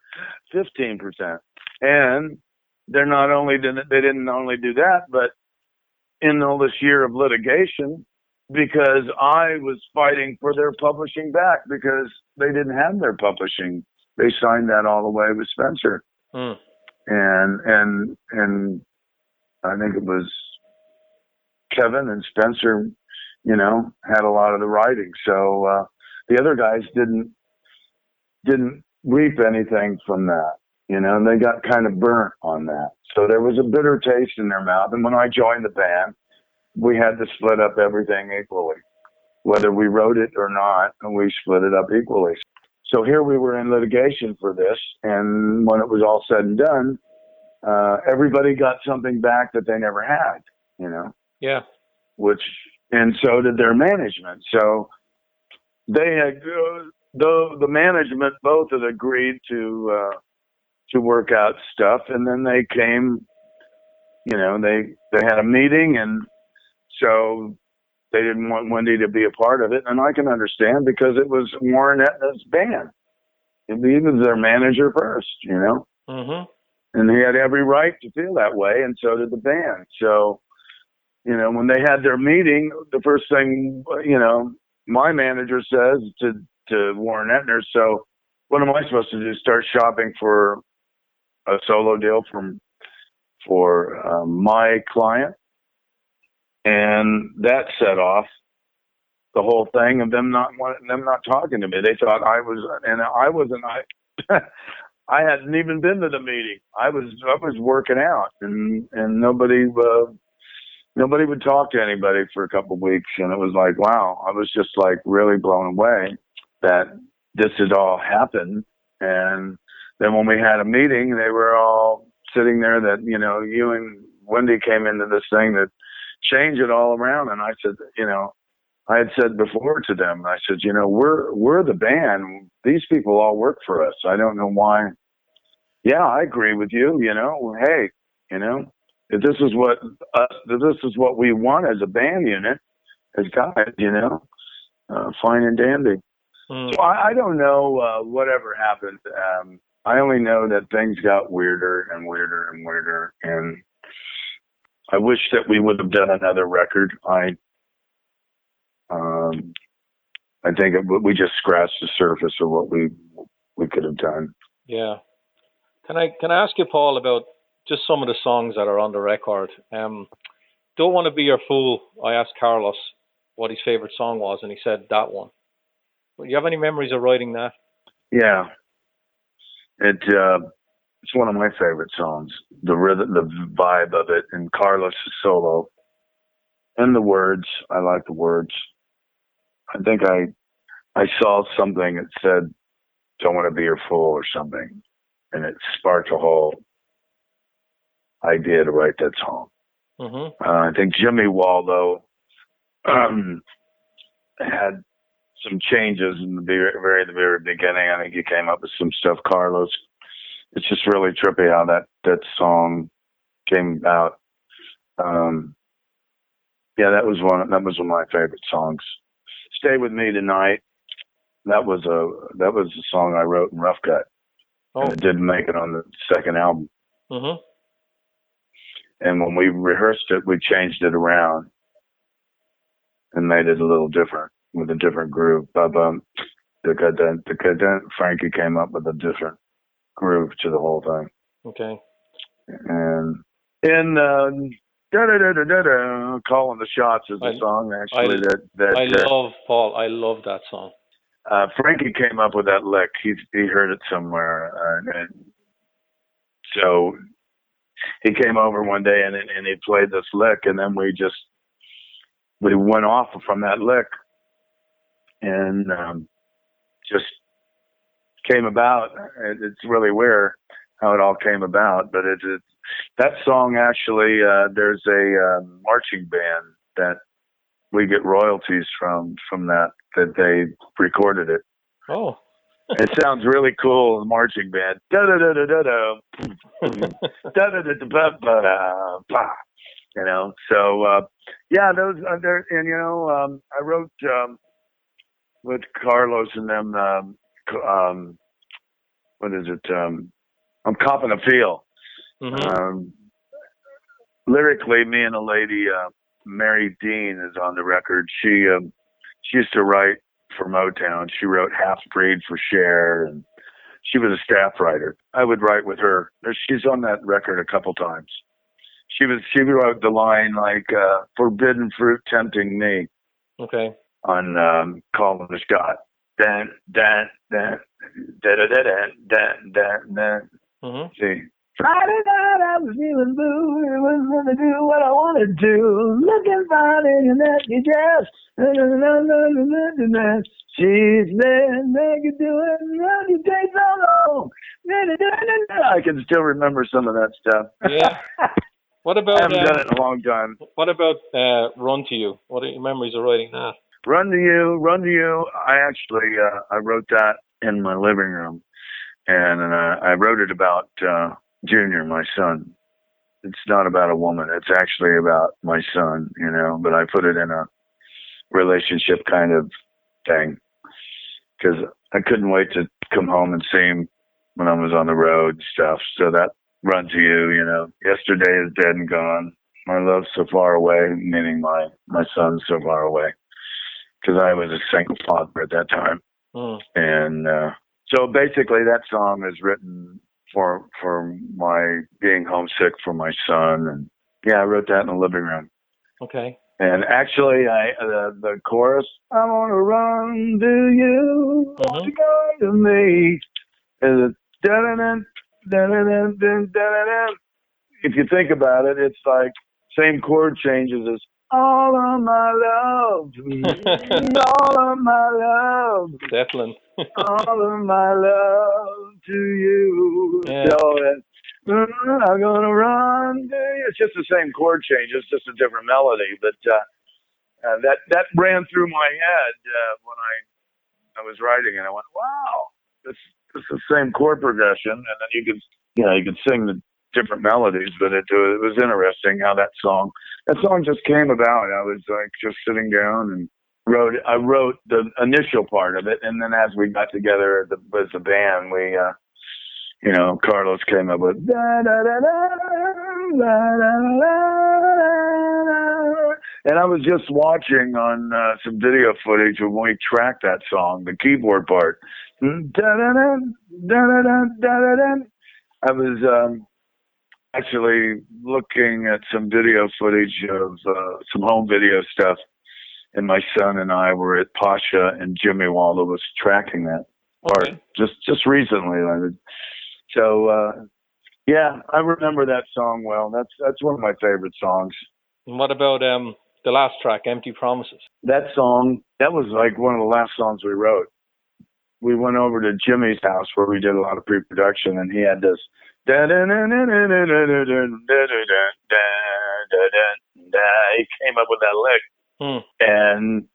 fifteen percent, and they're not only did they didn't only do that, but in all this year of litigation, because I was fighting for their publishing back because they didn't have their publishing. They signed that all the way with Spencer Mm. and and and I think it was Kevin and Spencer, you know, had a lot of the writing. So uh, the other guys didn't didn't reap anything from that, you know, and they got kind of burnt on that. So there was a bitter taste in their mouth. And when I joined the band, we had to split up everything equally, whether we wrote it or not, and we split it up equally. So here we were in litigation for this, and when it was all said and done, uh, everybody got something back that they never had, you know, Yeah. which, and so did their management. So they had, uh, the, the management both had agreed to, uh, to work out stuff. And then they came, you know, they, they had a meeting and so they didn't want Wendy to be a part of it. And I can understand because it was Warren Entner's band. He was their manager first, you know hmm and he had every right to feel that way, and so did the band. So, you know, when they had their meeting, the first thing, you know, my manager says to to Warren Entner, "So, what am I supposed to do? Start shopping for a solo deal from for um, my client?" And that set off the whole thing of them not wanting them not talking to me. They thought I was, and I wasn't. I (laughs) I hadn't even been to the meeting. I was I was working out, and and nobody uh, nobody would talk to anybody for a couple of weeks, and it was like wow. I was just like really blown away that this had all happened, and then when we had a meeting, they were all sitting there. That you know, you and Wendy came into this thing that changed it all around, and I said, you know, I had said before to them, I said, you know, we're we're the band. These people all work for us. I don't know why. Yeah, I agree with you. You know, hey, You know, if this is what uh, this is what we want as a band unit, as guys, you know, uh, fine and dandy. Mm. So I, I don't know uh, whatever happened. Um, I only know that things got weirder and weirder and weirder, and I wish that we would have done another record. I, um, I think it, we just scratched the surface of what we we could have done. Yeah. Can I can I ask you, Paul, about just some of the songs that are on the record? Um, Don't want to be your fool. I asked Carlos what his favorite song was, and he said that one. Do you have any memories of writing that? Yeah, it uh, it's one of my favorite songs. The rhythm, the vibe of it, and Carlos' solo, and the words. I like the words. I think I I saw something that said, "Don't want to be your fool" or something, and it sparked a whole idea to write that song. Mm-hmm. Uh, I think Jimmy Waldo um, had some changes in the very, very the very beginning. I think he came up with some stuff. Carlos, it's just really trippy how that that song came out. Um, yeah, that was one. That was one of my favorite songs. Stay with me tonight. That was a that was a song I wrote in Rough Cut, Oh. and it didn't make it on the second album. Mm-hmm. And when we rehearsed it, we changed it around and made it a little different with a different groove. Bum, bum, the cadent, the cadent. Frankie came up with a different groove to the whole thing. Okay. And in uh, da da da da da da, calling the shots is a I- song actually I- that that I uh, love Paul. I love that song. uh, Frankie came up with that lick. He he heard it somewhere, uh, and so he came over one day and and he played this lick, and then we just we went off from that lick, and um, just came about. It, it's really weird how it all came about, but it, it that song actually uh, there's a uh, marching band that we get royalties from from that that they recorded it. Oh. It sounds really cool, the marching band. Da da da da da da. Da (laughs) da da da da ba. You know, so uh, yeah, those uh, there, and you know, um, I wrote um, with Carlos and them. Um, um, what is it? Um, I'm copping a feel. hmm Um, lyrically, me and a lady, uh, Mary Dean, is on the record. She um, she used to write for Motown. She wrote Half Breed for Cher, and she was a staff writer. I would write with her. She's on that record a couple times. She was she wrote the line like uh, "Forbidden fruit tempting me" Okay. on um, Calling the Shot. Dan dan dan da da da da da da See. (laughs) Friday night I was feeling blue. It was gonna do what I wanted to. Looking fine in your naked dress. Na, na, na, na, na, na, na, na. She make it do it. Days so long. I can still remember some of that stuff. Yeah. (laughs) What I about haven't uh, done it in a long time. what about uh, Run to You? What are your memories of writing that? Run to you, run to you. I actually uh, I wrote that in my living room, and uh, I wrote it about uh, Junior, my son. It's not about a woman. It's actually about my son, you know. But I put it in a relationship kind of thing because I couldn't wait to come home and see him when I was on the road and stuff. So that run to you, you know. Yesterday is dead and gone. My love's so far away, meaning my my son's so far away because I was a single father at that time. Mm. And uh, so basically, that song is written for for my being homesick for my son, and yeah, I wrote that in the living room. Okay. And actually, I uh, the chorus, I want to run to you, won't you go to me? Is it da-da-da, da-da-da, da-da-da? If you think about it, it's like same chord changes as all of my love, (laughs) all of my love Zeppelin. all of my love to you. Yeah. So uh, mm, I'm gonna run. It's just the same chord change. It's just a different melody, but uh, uh, that that ran through my head uh, when I I was writing, and I went, "Wow, this this is the same chord progression." And then you can you know you can sing the different melodies, but it, it was interesting how that song that song just came about. I was like just sitting down and wrote I wrote the initial part of it, and then as we got together as a, as a band, we uh, you know Carlos came up with. And I was just watching on uh, some video footage when we tracked that song, the keyboard part. I was um, actually looking at some video footage of uh, some home video stuff, and my son and I were at Pasha, and Jimmy Waldo was tracking that part Okay. just just recently. So uh, yeah, I remember that song well. That's that's one of my favorite songs. And what about um the last track, Empty Promises? That song that was like one of the last songs we wrote. We went over to Jimmy's house where we did a lot of pre-production, and he had this. He came up with that lick, Hmm. and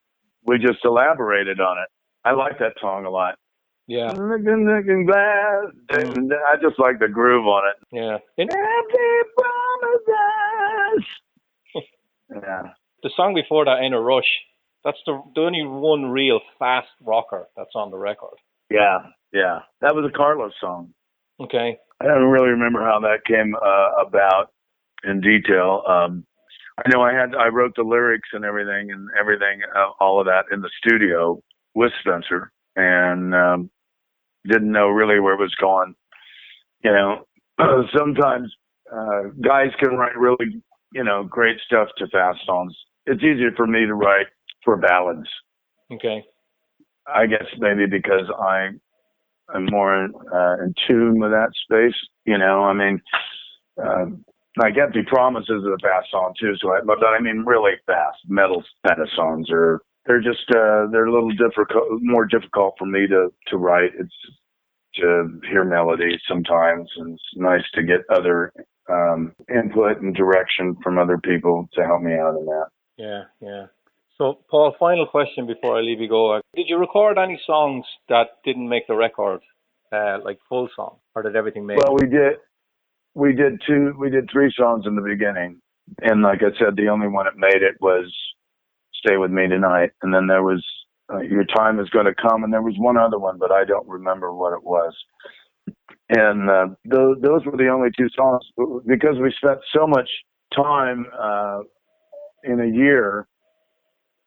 we just elaborated on it. I like that song a lot. Yeah, Looking, looking glass. I just like the groove on it. yeah. Promises. (laughs) yeah. the song before that, In a Rush, that's the, the only one real fast rocker that's on the record. Yeah. Yeah. That was a Carlos song. Okay. I don't really remember how that came uh, about in detail. Um, I know I had I wrote the lyrics and everything and everything, uh, all of that in the studio with Spencer, and um, didn't know really where it was going. You know, (clears throat) sometimes uh, guys can write really, you know, great stuff to fast songs. It's easier for me to write for ballads. Okay. I guess maybe because I am more uh, in tune with that space. You know, I mean, um, like Empty Promises is a fast song too. So, I, but I mean, really fast metal kind of songs are they're just uh, they're a little difficult, more difficult for me to to write. It's to hear melodies sometimes, and it's nice to get other um, input and direction from other people to help me out in that. Yeah, yeah. So, Paul, final question before I leave you go. Did you record any songs that didn't make the record, uh, like full song, or did everything make? Well, we did. We did two. We did three songs in the beginning, and like I said, the only one that made it was "Stay with Me Tonight," and then there was uh, "Your Time Is Going to Come," and there was one other one, but I don't remember what it was. And uh, those those were the only two songs because we spent so much time uh, in a year.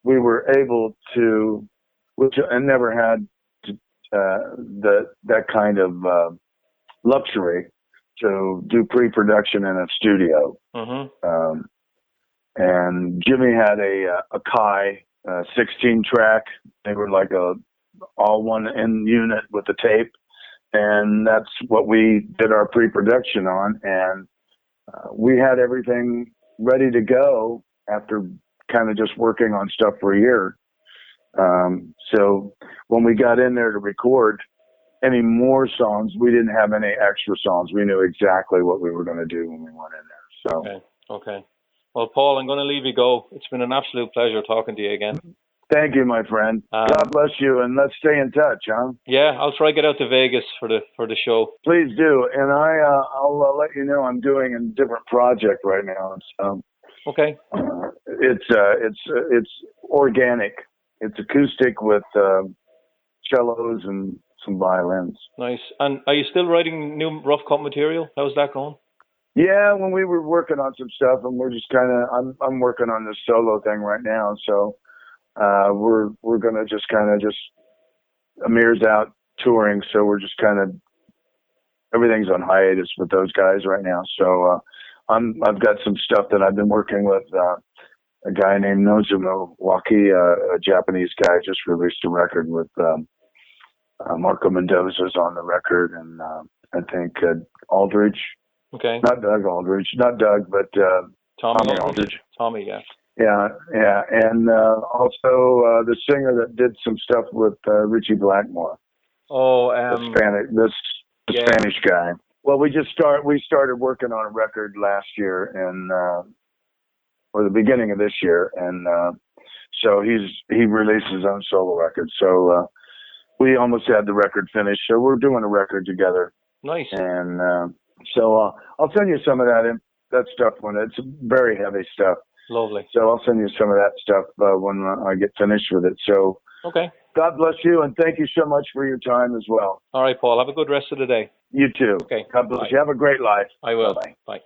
We were able to, which I never had to, uh, the that kind of uh, luxury to do pre-production in a studio. mm-hmm. Um, and Jimmy had a Akai uh, 16 track. They were like a all one in unit with the tape, and that's what we did our pre-production on. And uh, we had everything ready to go after kind of just working on stuff for a year. Um, so when we got in there to record any more songs, we didn't have any extra songs. We knew exactly what we were going to do when we went in there. So. Okay. Okay. Well, Paul, I'm going to leave you go. It's been an absolute pleasure talking to you again. Thank you, my friend. Um, God bless you, and let's stay in touch, huh? Yeah, I'll try to get out to Vegas for the for the show. Please do, and I uh, I'll uh, let you know I'm doing a different project right now. So Okay. uh, it's uh, it's uh, it's organic. It's acoustic with uh, cellos and some violins. Nice. And are you still writing new rough cut material? How's that going? Yeah, when we were working on some stuff, and we're just kind of I'm I'm working on this solo thing right now, so uh, we're we're gonna just kind of just Amir's out touring, so we're just kind of everything's on hiatus with those guys right now. So uh, I'm I've got some stuff that I've been working with uh, a guy named Nozomu Wakai, uh, a Japanese guy, just released a record with um, uh, Marco Mendoza's on the record, and uh, I think uh, Aldridge Okay. not Doug Aldrich, not Doug, but uh, Tommy. Tommy Aldridge. Tommy, yeah. Yeah, yeah, and uh, also uh, the singer that did some stuff with uh, Ritchie Blackmore, Oh, the um, Spanish, this the yeah. Spanish guy. Well, we just start. We started working on a record last year, and uh, or the beginning of this year, and uh, so he's he released his own solo record. So uh, we almost had the record finished. So we're doing a record together, nice. and uh, So uh, I'll send you some of that in, that stuff when it's very heavy stuff. Lovely. So I'll send you some of that stuff uh, when I get finished with it. So Okay. God bless you and thank you so much for your time as well. All right, Paul. Have a good rest of the day. You too. Okay. God bless Bye. you. Have a great life. I will. Bye-bye. Bye.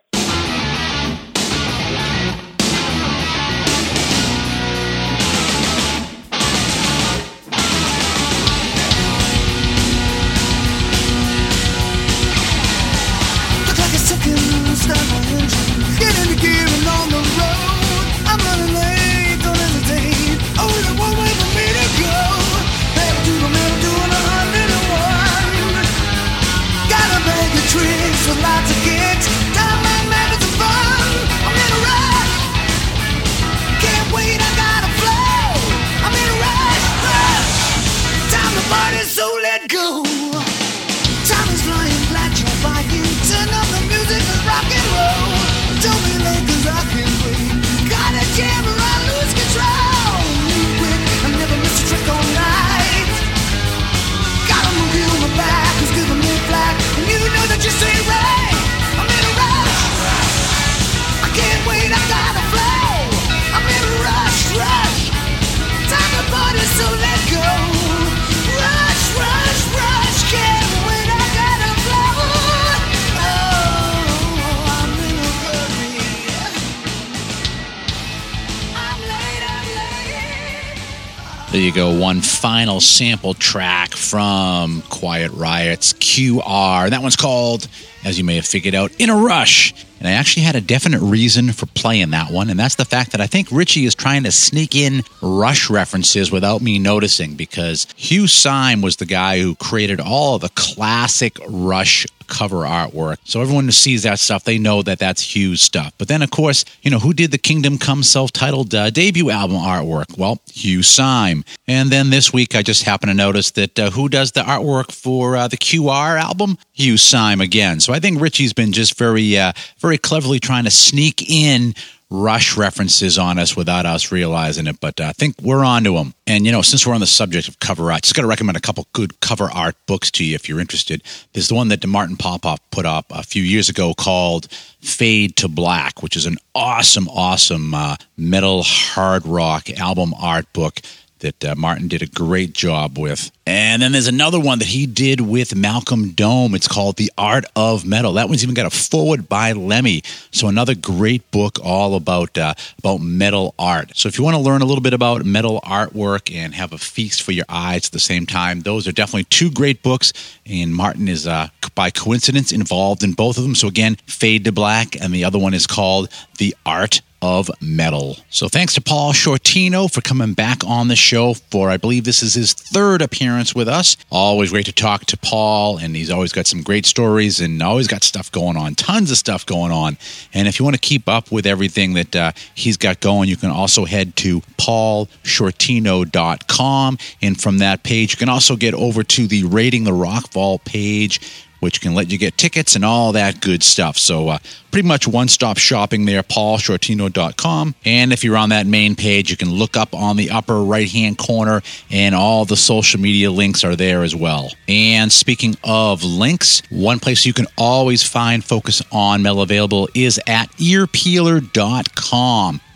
You go. One final sample track from Quiet Riot's QR. That one's called, as you may have figured out, In a Rush. And I actually had a definite reason for playing that one, and that's the fact that I think Richie is trying to sneak in Rush references without me noticing because Hugh Syme was the guy who created all of the classic Rush cover artwork. So everyone who sees that stuff, they know that that's Hugh's stuff. But then, of course, you know, who did the Kingdom Come self-titled uh, debut album artwork? Well, Hugh Syme. And then this week, I just happened to notice that uh, who does the artwork for uh, the QR album? Hugh Syme again. So I think Richie's been just very, uh, very cleverly trying to sneak in Rush references on us without us realizing it, but uh, I think we're on to them. And, you know, since we're on the subject of cover art, just got to recommend a couple good cover art books to you if you're interested. There's the one that Martin Popoff put up a few years ago called Fade to Black, which is an awesome, awesome uh, metal hard rock album art book that uh, Martin did a great job with. And then there's another one that he did with Malcolm Dome. It's called The Art of Metal. That one's even got a foreword by Lemmy. So another great book all about uh, about metal art. So if you want to learn a little bit about metal artwork and have a feast for your eyes at the same time, those are definitely two great books. And Martin is uh, by coincidence involved in both of them. So again, Fade to Black, and the other one is called The Art of metal. So thanks to Paul Shortino for coming back on the show for I believe this is his third appearance with us. Always great to talk to Paul and he's always got some great stories and always got stuff going on, tons of stuff going on. And if you want to keep up with everything that uh, he's got going, you can also head to paulshortino.com and from that page you can also get over to the Raiding the Rock Vault page which can let you get tickets and all that good stuff. So, uh, pretty much one stop shopping there, paulshortino.com. And if you're on that main page, you can look up on the upper right hand corner, and all the social media links are there as well. And speaking of links, one place you can always find Focus on Metal available is at earpeeler.com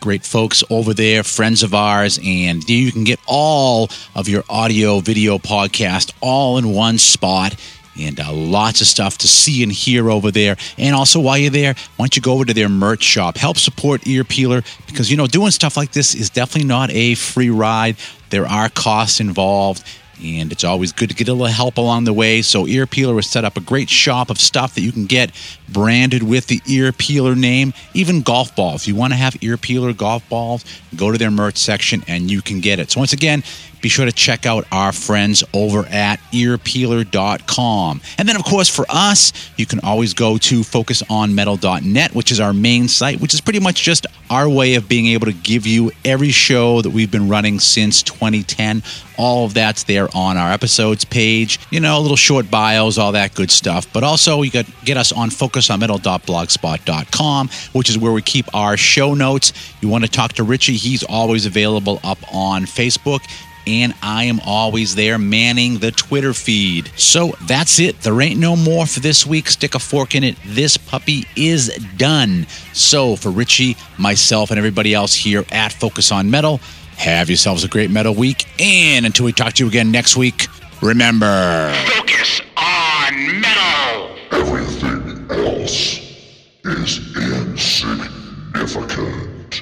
great folks over there, friends of ours, and you can get all of your audio, video podcast all in one spot and uh, lots of stuff to see and hear over there. And also, while you're there, why don't you go over to their merch shop? Help support Ear Peeler because, you know, doing stuff like this is definitely not a free ride. There are costs involved. And it's always good to get a little help along the way. So, Ear Peeler has set up a great shop of stuff that you can get branded with the Ear Peeler name, even golf balls. If you want to have Ear Peeler golf balls, go to their merch section and you can get it. So, once again, be sure to check out our friends over at earpeeler.com. And then, of course, for us, you can always go to focusonmetal.net, which is our main site, which is pretty much just our way of being able to give you every show that we've been running since 2010. All of that's there on our episodes page. You know, little short bios, all that good stuff. But also, you can get us on focusonmetal.blogspot.com, which is where we keep our show notes. You want to talk to Richie, he's always available up on Facebook and I am always there manning the Twitter feed. So that's it. There ain't no more for this week. Stick a fork in it. This puppy is done. So for Richie, myself, and everybody else here at Focus on Metal, have yourselves a great metal week. And until we talk to you again next week, remember Focus on metal. Else is insignificant.